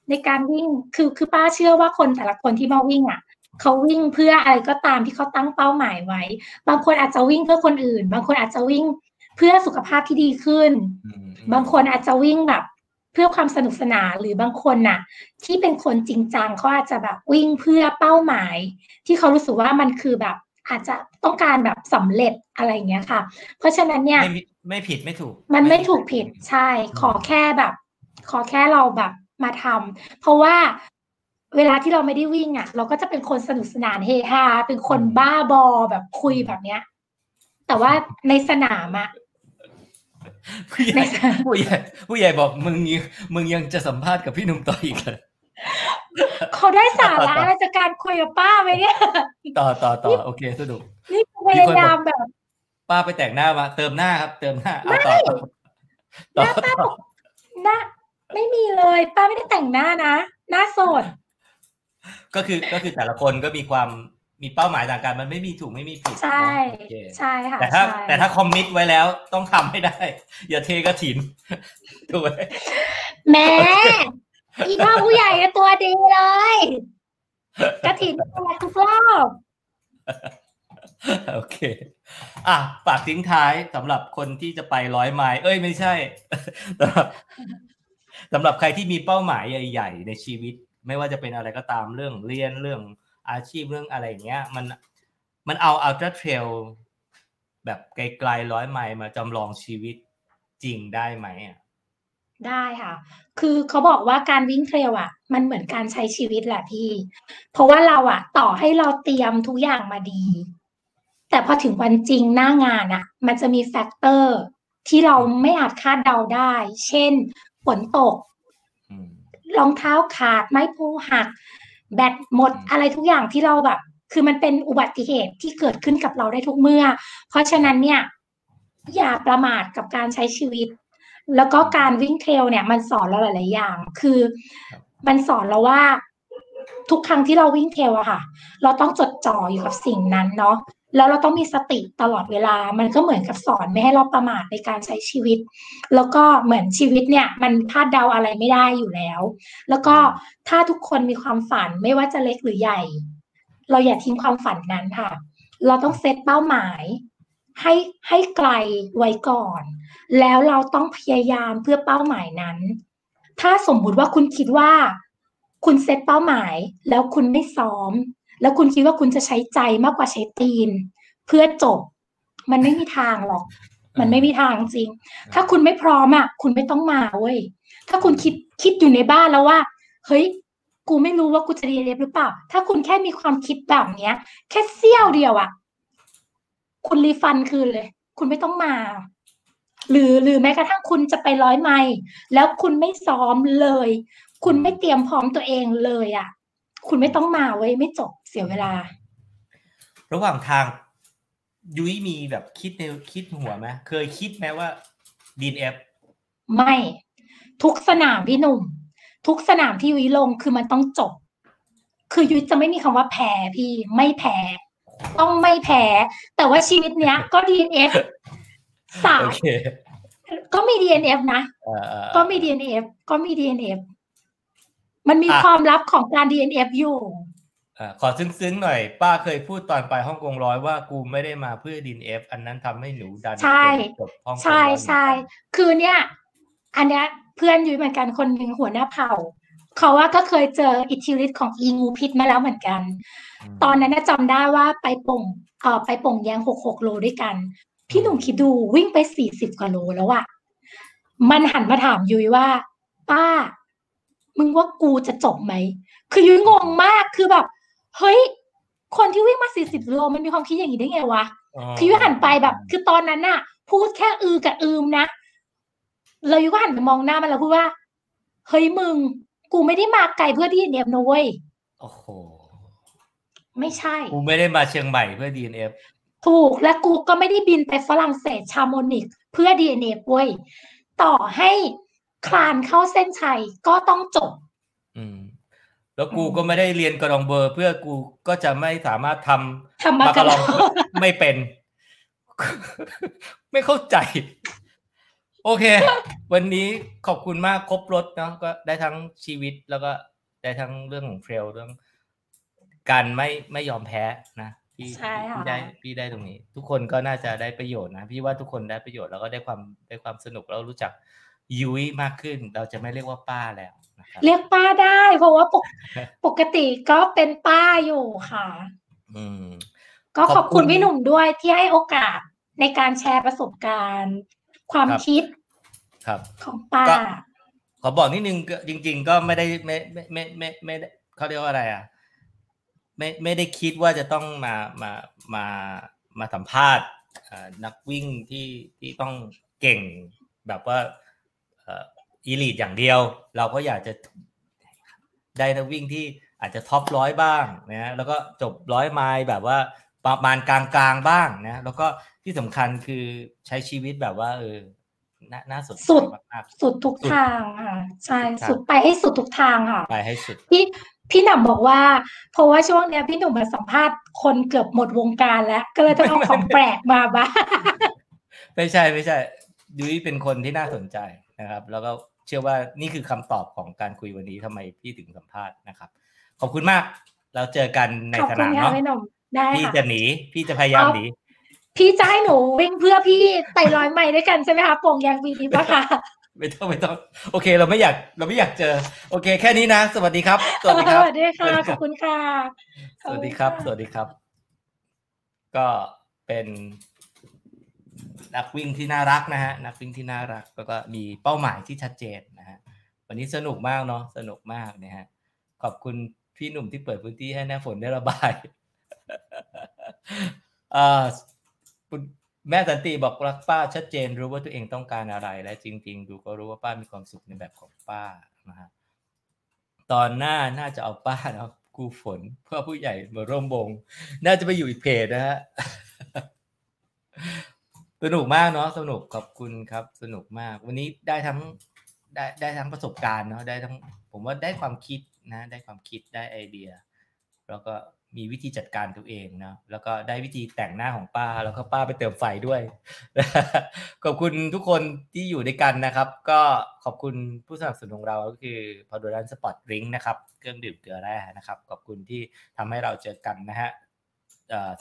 ในการวิ่งคือคือป้าเชื่อว่าคนแต่ละคนที่มาวิ่งอะเขาวิ่งเพื่ออะไรก็ตามที่เขาตั้งเป้าหมายไว้ บางคนอาจจะวิ่งเพื่อคนอื่น บางคนอาจจะวิ่งเพื่อสุขภาพที่ดีขึ้นอืมบางคนอาจจะวิ่งแบบ เพื่อความสนุกสนานหรือบางคนน่ะ ที่เป็นคนจริงจังเขาอาจจะแบบวิ่งเพื่อเป้าหมาย ที่เขารู้สึกว่ามันคือแบบอาจจะต้องการแบบสำเร็จอะไรอย่างเงี้ยค่ะ เพราะฉะนั้นเนี่ยไม่มีไม่ผิดไม่ถูก มันไม่ถูกผิดใช่ ขอแค่แบบ ขอแค่เราแบบมาทำเพราะว่าเวลาที่เราไม่ได้วิ่งอะ เราก็จะเป็นคนสนุกสนานเฮฮาเป็นคนบ้าบอแบบคุยแบบเนี้ย แต่ว่าในสนามอะ ผู้ใหในญ่สนามผู้ใหญ่ผู้ใหญ่บอกมึงยังมึงยังจะสัมภาษณ์กับพี่หนุ่มต่ออีกเหรอเขาได้สาระอะไรจากการคุยกับป้าไหมเนี่ยต่อต่อต่อโอเคสนุกนี่พยายามแบบ ป้าไปแต่งหน้ามาเติมหน้าครับ เติมหน้าเอาต่อต่อต่อต่อหน้าไม่มีเลย ป้าไม่ได้แต่งหน้านะ หน้าโสดก็คือก็คือแต่ละคนก็มีความ มีเป้าหมายต่างกันมันไม่มีถูกไม่มีผิดใช่โอเคใช่ค่ะแต่ถ้าใช่แต่ถ้าคอมมิตไว้แล้วต้องทำให้ได้ อย่าเทกระถินถูกไหมแหม่อีพ่อผู้ใหญ่อะตัวดีเลย กระถิ่นตัวทุกรอบโอเค อะฝากทิ้งท้ายสำหรับคนที่จะไปร้อยไมล์เอ้ยไม่ใช่สำหรับสำหรับใครที่มีเป้าหมายใหญ่ ๆ ในชีวิต ไม่ว่าจะเป็นอะไรก็ตามเรื่องเรียนเรื่อง อาชีพเรื่องอะไรอย่างเงี้ย มันมันเอาอัลตร้าเทรลแบบไกลๆร้อยไมล์มาจำลองชีวิตจริงได้ไหมอะได้ค่ะ คือเขาบอกว่าการวิ่ง trail อะ มันเหมือนการใช้ชีวิตแหละพี่ เพราะว่าเราอะ ต่อให้เราเตรียมทุกอย่างมาดี แต่พอถึงวันจริงหน้างานอะ มันจะมี factor ที่เราไม่อาจคาดเดาได้ เช่นฝนตกอืมรองเท้าขาดไม้ pole หัก แบตหมดอะไรทุกอย่างที่เราแบบ คือมันเป็นอุบัติเหตุที่เกิดขึ้นกับเราได้ทุกเมื่อ เพราะฉะนั้นเนี่ย อย่าประมาทกับการใช้ชีวิต แล้วก็การวิ่งเทรลเนี่ยมันสอนเราหลาย ๆ อย่าง คือมันสอนเราว่าทุกครั้งที่เราวิ่งเทรลอะค่ะ เราต้องจดจ่ออยู่กับสิ่งนั้นเนาะ แล้วเราต้องมีสติตลอดเวลา มันก็เหมือนกับสอนไม่ให้เราประมาทในการใช้ชีวิต แล้วก็เหมือนชีวิตเนี่ยมันคาดเดาอะไรไม่ได้อยู่แล้ว แล้วก็ถ้าทุกคนมีความฝันไม่ว่าจะเล็กหรือใหญ่ เราอย่าทิ้งความฝันนั้นค่ะ เราต้องเซตเป้าหมายให้ให้ไกลไว้ก่อน แล้วเราต้องพยายามเพื่อเป้าหมายนั้น ถ้าสมมุติว่าคุณคิดว่า คุณเซตเป้าหมาย แล้วคุณไม่ซ้อม แล้วคุณคิดว่าคุณจะใช้ใจมากกว่าใช้ตีน เพื่อจบ มันไม่มีทางหรอก มันไม่มีทางจริง ถ้าคุณไม่พร้อมอะคุณไม่ต้องมาเว้ยถ้าคุณคิดคิดอยู่ในบ้านแล้วว่า เฮ้ย กูไม่รู้ว่ากูจะเรียนหรือเปล่า ถ้าคุณแค่มีความคิดแบบเนี้ย แค่เสี้ยวเดียวอะ คุณรีฟันคืนเลย คุณไม่ต้องมา หรือหรือแม้กระทั่งคุณจะไปร้อยไมล์แล้วคุณไม่ซ้อมเลย คุณไม่เตรียมพร้อมตัวเองเลยอะ คุณไม่ต้องมาเว้ยไม่จบเสียเวลา ระหว่างทางยุ้ยมีแบบคิดในคิดหัวไหมเคยคิดไหมว่าดีนเอฟไม่ ทุกสนามพี่หนุ่ม ทุกสนามที่ยุ้ยลงคือมันต้องจบ คือยุ้ยจะไม่มีคำว่าแพ้พี่ไม่แพ้ต้องไม่แพ้ แต่ว่าชีวิตเนี้ย ก็ DNF สาโอมเคก็มี DNF นะเออเออก็มี DNF ก็มี DNF มันมีอะความลับของการ DNF อยู่เอ่อขอซึ้งๆหน่อย ป้าเคยพูดตอนไปฮ่องกงร้อยว่ากูไม่ได้มาเพื่อดีนเอฟอันนั้นทำให้หนูดันใช่จบฮ่องกงใช่ร้อยใช่คือเนี่ย อันเนี้ยเพื่อนยุ้ยเหมือนกันคนหนึ่งหัวหน้าเผ่า เขาว่าก็เคยเจออิทธิฤทธิ์ของอีงูพิษมาแล้วเหมือนกันมตอนนั้นน่ะจำได้ว่าไปป่งเอ่อไปป่งแยงหกหกโลด้วยกัน พี่หนุ่มคิดดูวิ่งไปสี่สิบกว่าโลแล้วอะมันหันมาถามยุ้ยว่า ป้า มึงว่ากูจะจบไหม คือยุ้ยงงมาก คือแบบ เฮ้ย คนที่วิ่งมาสี่สิบโลมันมีความคิดอย่างนี้ได้ไงวะ คือยุ้ยหันไปแบบ คือตอนนั้นน่ะ พูดแค่อือกับอืมนะแล้วยุ้ยก็หันไปมองหน้ามันแล้วพูดว่า เฮ้ยมึง กูไม่ได้มาไกลเพื่อ DNF นะเว้ย โอ้โห ไม่ใช่ กูไม่ได้มาเชียงใหม่เพื่อ DNFถูก และกูก็ไม่ได้บินไปฝรั่งเศสชาโมนิกเพื่อ DNF เว้ย ต่อให้ คลานเข้าเส้นชัยก็ต้องจบ อืม แล้วกูอืมก็ไม่ได้เรียนกระดองเบอร์เพื่อกูก็จะไม่สามารถทำทำมากระลองไม่เป็น ไม่เข้าใจ โอเค วันนี้ขอบคุณมากครบรถเนาะก็ได้ทั้งชีวิตแล้วก็ได้ทั้งเรื่องของเทรลเรื่อง การไม่ไม่ยอมแพ้นะพี่ใช่ค่ะพี่ได้พี่ได้ตรงนี้ ทุกคนก็น่าจะได้ประโยชน์นะพี่ว่าทุกคนได้ประโยชน์แล้วก็ได้ความได้ความสนุกแล้วรู้จัก ยุ้ยมากขึ้น เราจะไม่เรียกว่าป้าแล้วนะครับเรียกป้าได้ เพราะว่าปกปกติก็เป็นป้าอยู่ค่ะ อืม ก็ขขออบบคุคุณณพี่หนุ่มด้วยที่ให้โอกาสในการแชร์ประสบการณ์ ความครับคิดครับของป้าก็ขอบอกนิดนึงก็จริง ๆ ก็ไม่ได้ไม่ไม่ไม่ไม่ไม่ได้เขาเรียกว่าอะไรอะไม่ไม่ได้คิดว่าจะต้องมามามามาสัมภาษณ์อ่านักวิ่งที่ที่ต้องเก่งแบบว่าเอ่อีลีดอย่างเดียว เราก็อยากจะได้นักวิ่งที่อาจจะท็อปร้อยบ้างนะแล้วก็จบร้อยไมล์แบบว่าประมาณกลางๆบ้างนะแล้วก็ที่สำคัญคือใช้ชีวิตแบบว่าเออน่าน่าสนใจสุดมากสุดทุกทางค่ะใช่ทุกทางสุดไปให้สุดทุกทางค่ะๆไปให้สุดพี่พี่หนุ่มบอกว่า เพราะว่าช่วงเนี้ยพี่หนุ่มมาสัมภาษณ์คนเกือบหมดวงการแล้ว ก็เลยต้องเอาของแปลกมาบ้างไม่ใช่ไม่ใช่ยุ้ยเป็นคนที่น่าสนใจ นะครับ แล้วก็เชื่อว่านี่คือคำตอบของการคุยวันนี้ทำไมพี่ถึงสัมภาษณ์นะครับ ขอบคุณมาก เราเจอกันในขอบสคุณนามค่ะเนาะพี่หนุ่มได้พี่ค่ะจะหนี พี่จะพยายามหนีพี่จะให้หนูวิ่งเพื่อพี่ไต่ร้อยไมล์ด้วยกันใช่ไหมคะโป่งยางวีดีปะคะไม่ต้องไม่ต้อง โอเค เราไม่อยากเราไม่อยากเจอ โอเค แค่นี้นะ สวัสดีครับ สวัสดีครับสวัสดีค่ะขอบคุณค่ะ สวัสดีครับ สวัสดีครับ ก็เป็น นักวิ่งที่น่ารักนะฮะนักวิ่งที่น่ารักแล้วก็มีเป้าหมายที่ชัดเจนนะฮะวันนี้สนุกมากเนาะสนุกมากนะฮะขอบคุณพี่หนุ่มที่เปิดพื้นที่ให้หน้าฝนได้ระบายอ่อคุณแม่สันติบอกรักป้าชัดเจนรู้ว่าตัวเองต้องการอะไร และจริง ๆ ดูก็รู้ว่าป้ามีความสุขในแบบของป้านะฮะตอนหน้าน่าจะเอาป้าเนาะครูฝนเพื่อผู้ใหญ่มาร่วมวงน่าจะไปอยู่อีกเพจนะฮะ สนุกมากเนาะสนุกขอบคุณครับ สนุกมาก วันนี้ได้ทั้งได้ได้ทั้งประสบการณ์เนาะได้ทั้งผมว่าได้ความคิดนะ ได้ความคิดได้ไอเดีย แล้วก็มีวิธีจัดการตัวเองเนาะแล้วก็ได้วิธีแต่งหน้าของป้า แล้วก็ป้าไปเติมไฟด้วยขอบคุณทุกคนที่อยู่ด้วยกันนะครับ ก็ขอบคุณผู้สนับสนุนของเราก็คือพอดูรันสปอร์ตริงนะครับเครื่องดื่มเกลือแร่นะครับ ขอบคุณที่ทำให้เราเจอกันนะฮะ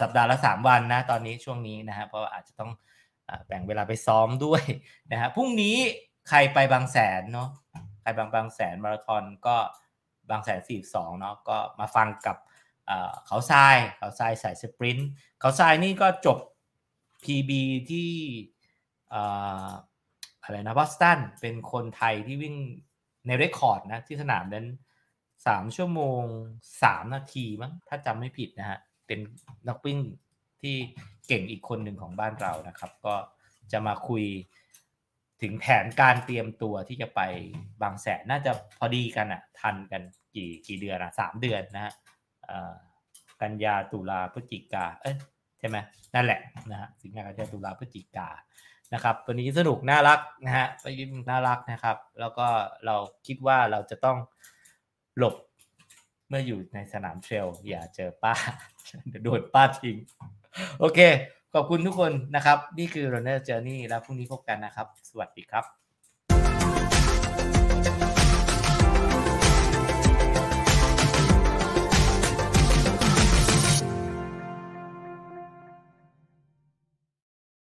สัปดาห์ละสามวันนะ ตอนนี้ช่วงนี้นะฮะเพราะาอาจจะต้อง แบ่งเวลาไปซ้อมด้วยนะฮะพรุ่งนี้ใครไปบางแสนเนาะใครบางบางแสนมาราธอนก็บางแสนสี่สองเนาะก็มาฟังกับเขาทรายเขาทรายสายสปรินต์เขาทรายนี่ก็จบ PB ที่อ่ออะไรนะบอสตันเป็นคนไทยที่วิ่งในเรคคอร์ดนะที่สนามนั้นสามชั่วโมงสามนาทีมั้งถ้าจำไม่ผิดนะฮะ เป็นนักวิ่งที่ เก่งอีกคนหนึ่งของบ้านเรานะครับ ก็จะมาคุยถึงแผนการเตรียมตัวที่จะไปบางแสนน่าจะพอดีกันอะทันกันกี่กี่เดือนอะสามเดือนนะฮะกันยาตุลาพฤศจิกาเอ้ยใช่ไหมนั่นแหละนะฮะสิงหากันยาตุลาพฤศจิกานะครับวันนี้สนุกน่ารักนะฮะไปยิ้มน่ารักนะครับ แล้วก็เราคิดว่าเราจะต้องหลบเมื่ออยู่ในสนามเทรลอย่าเจอป้าโดนป้าทิ้ง โอเค ขอบคุณทุกคนนะครับ นี่คือ Runner Journey แล้วพรุ่งนี้พบกันนะครับ สวัสดีครับ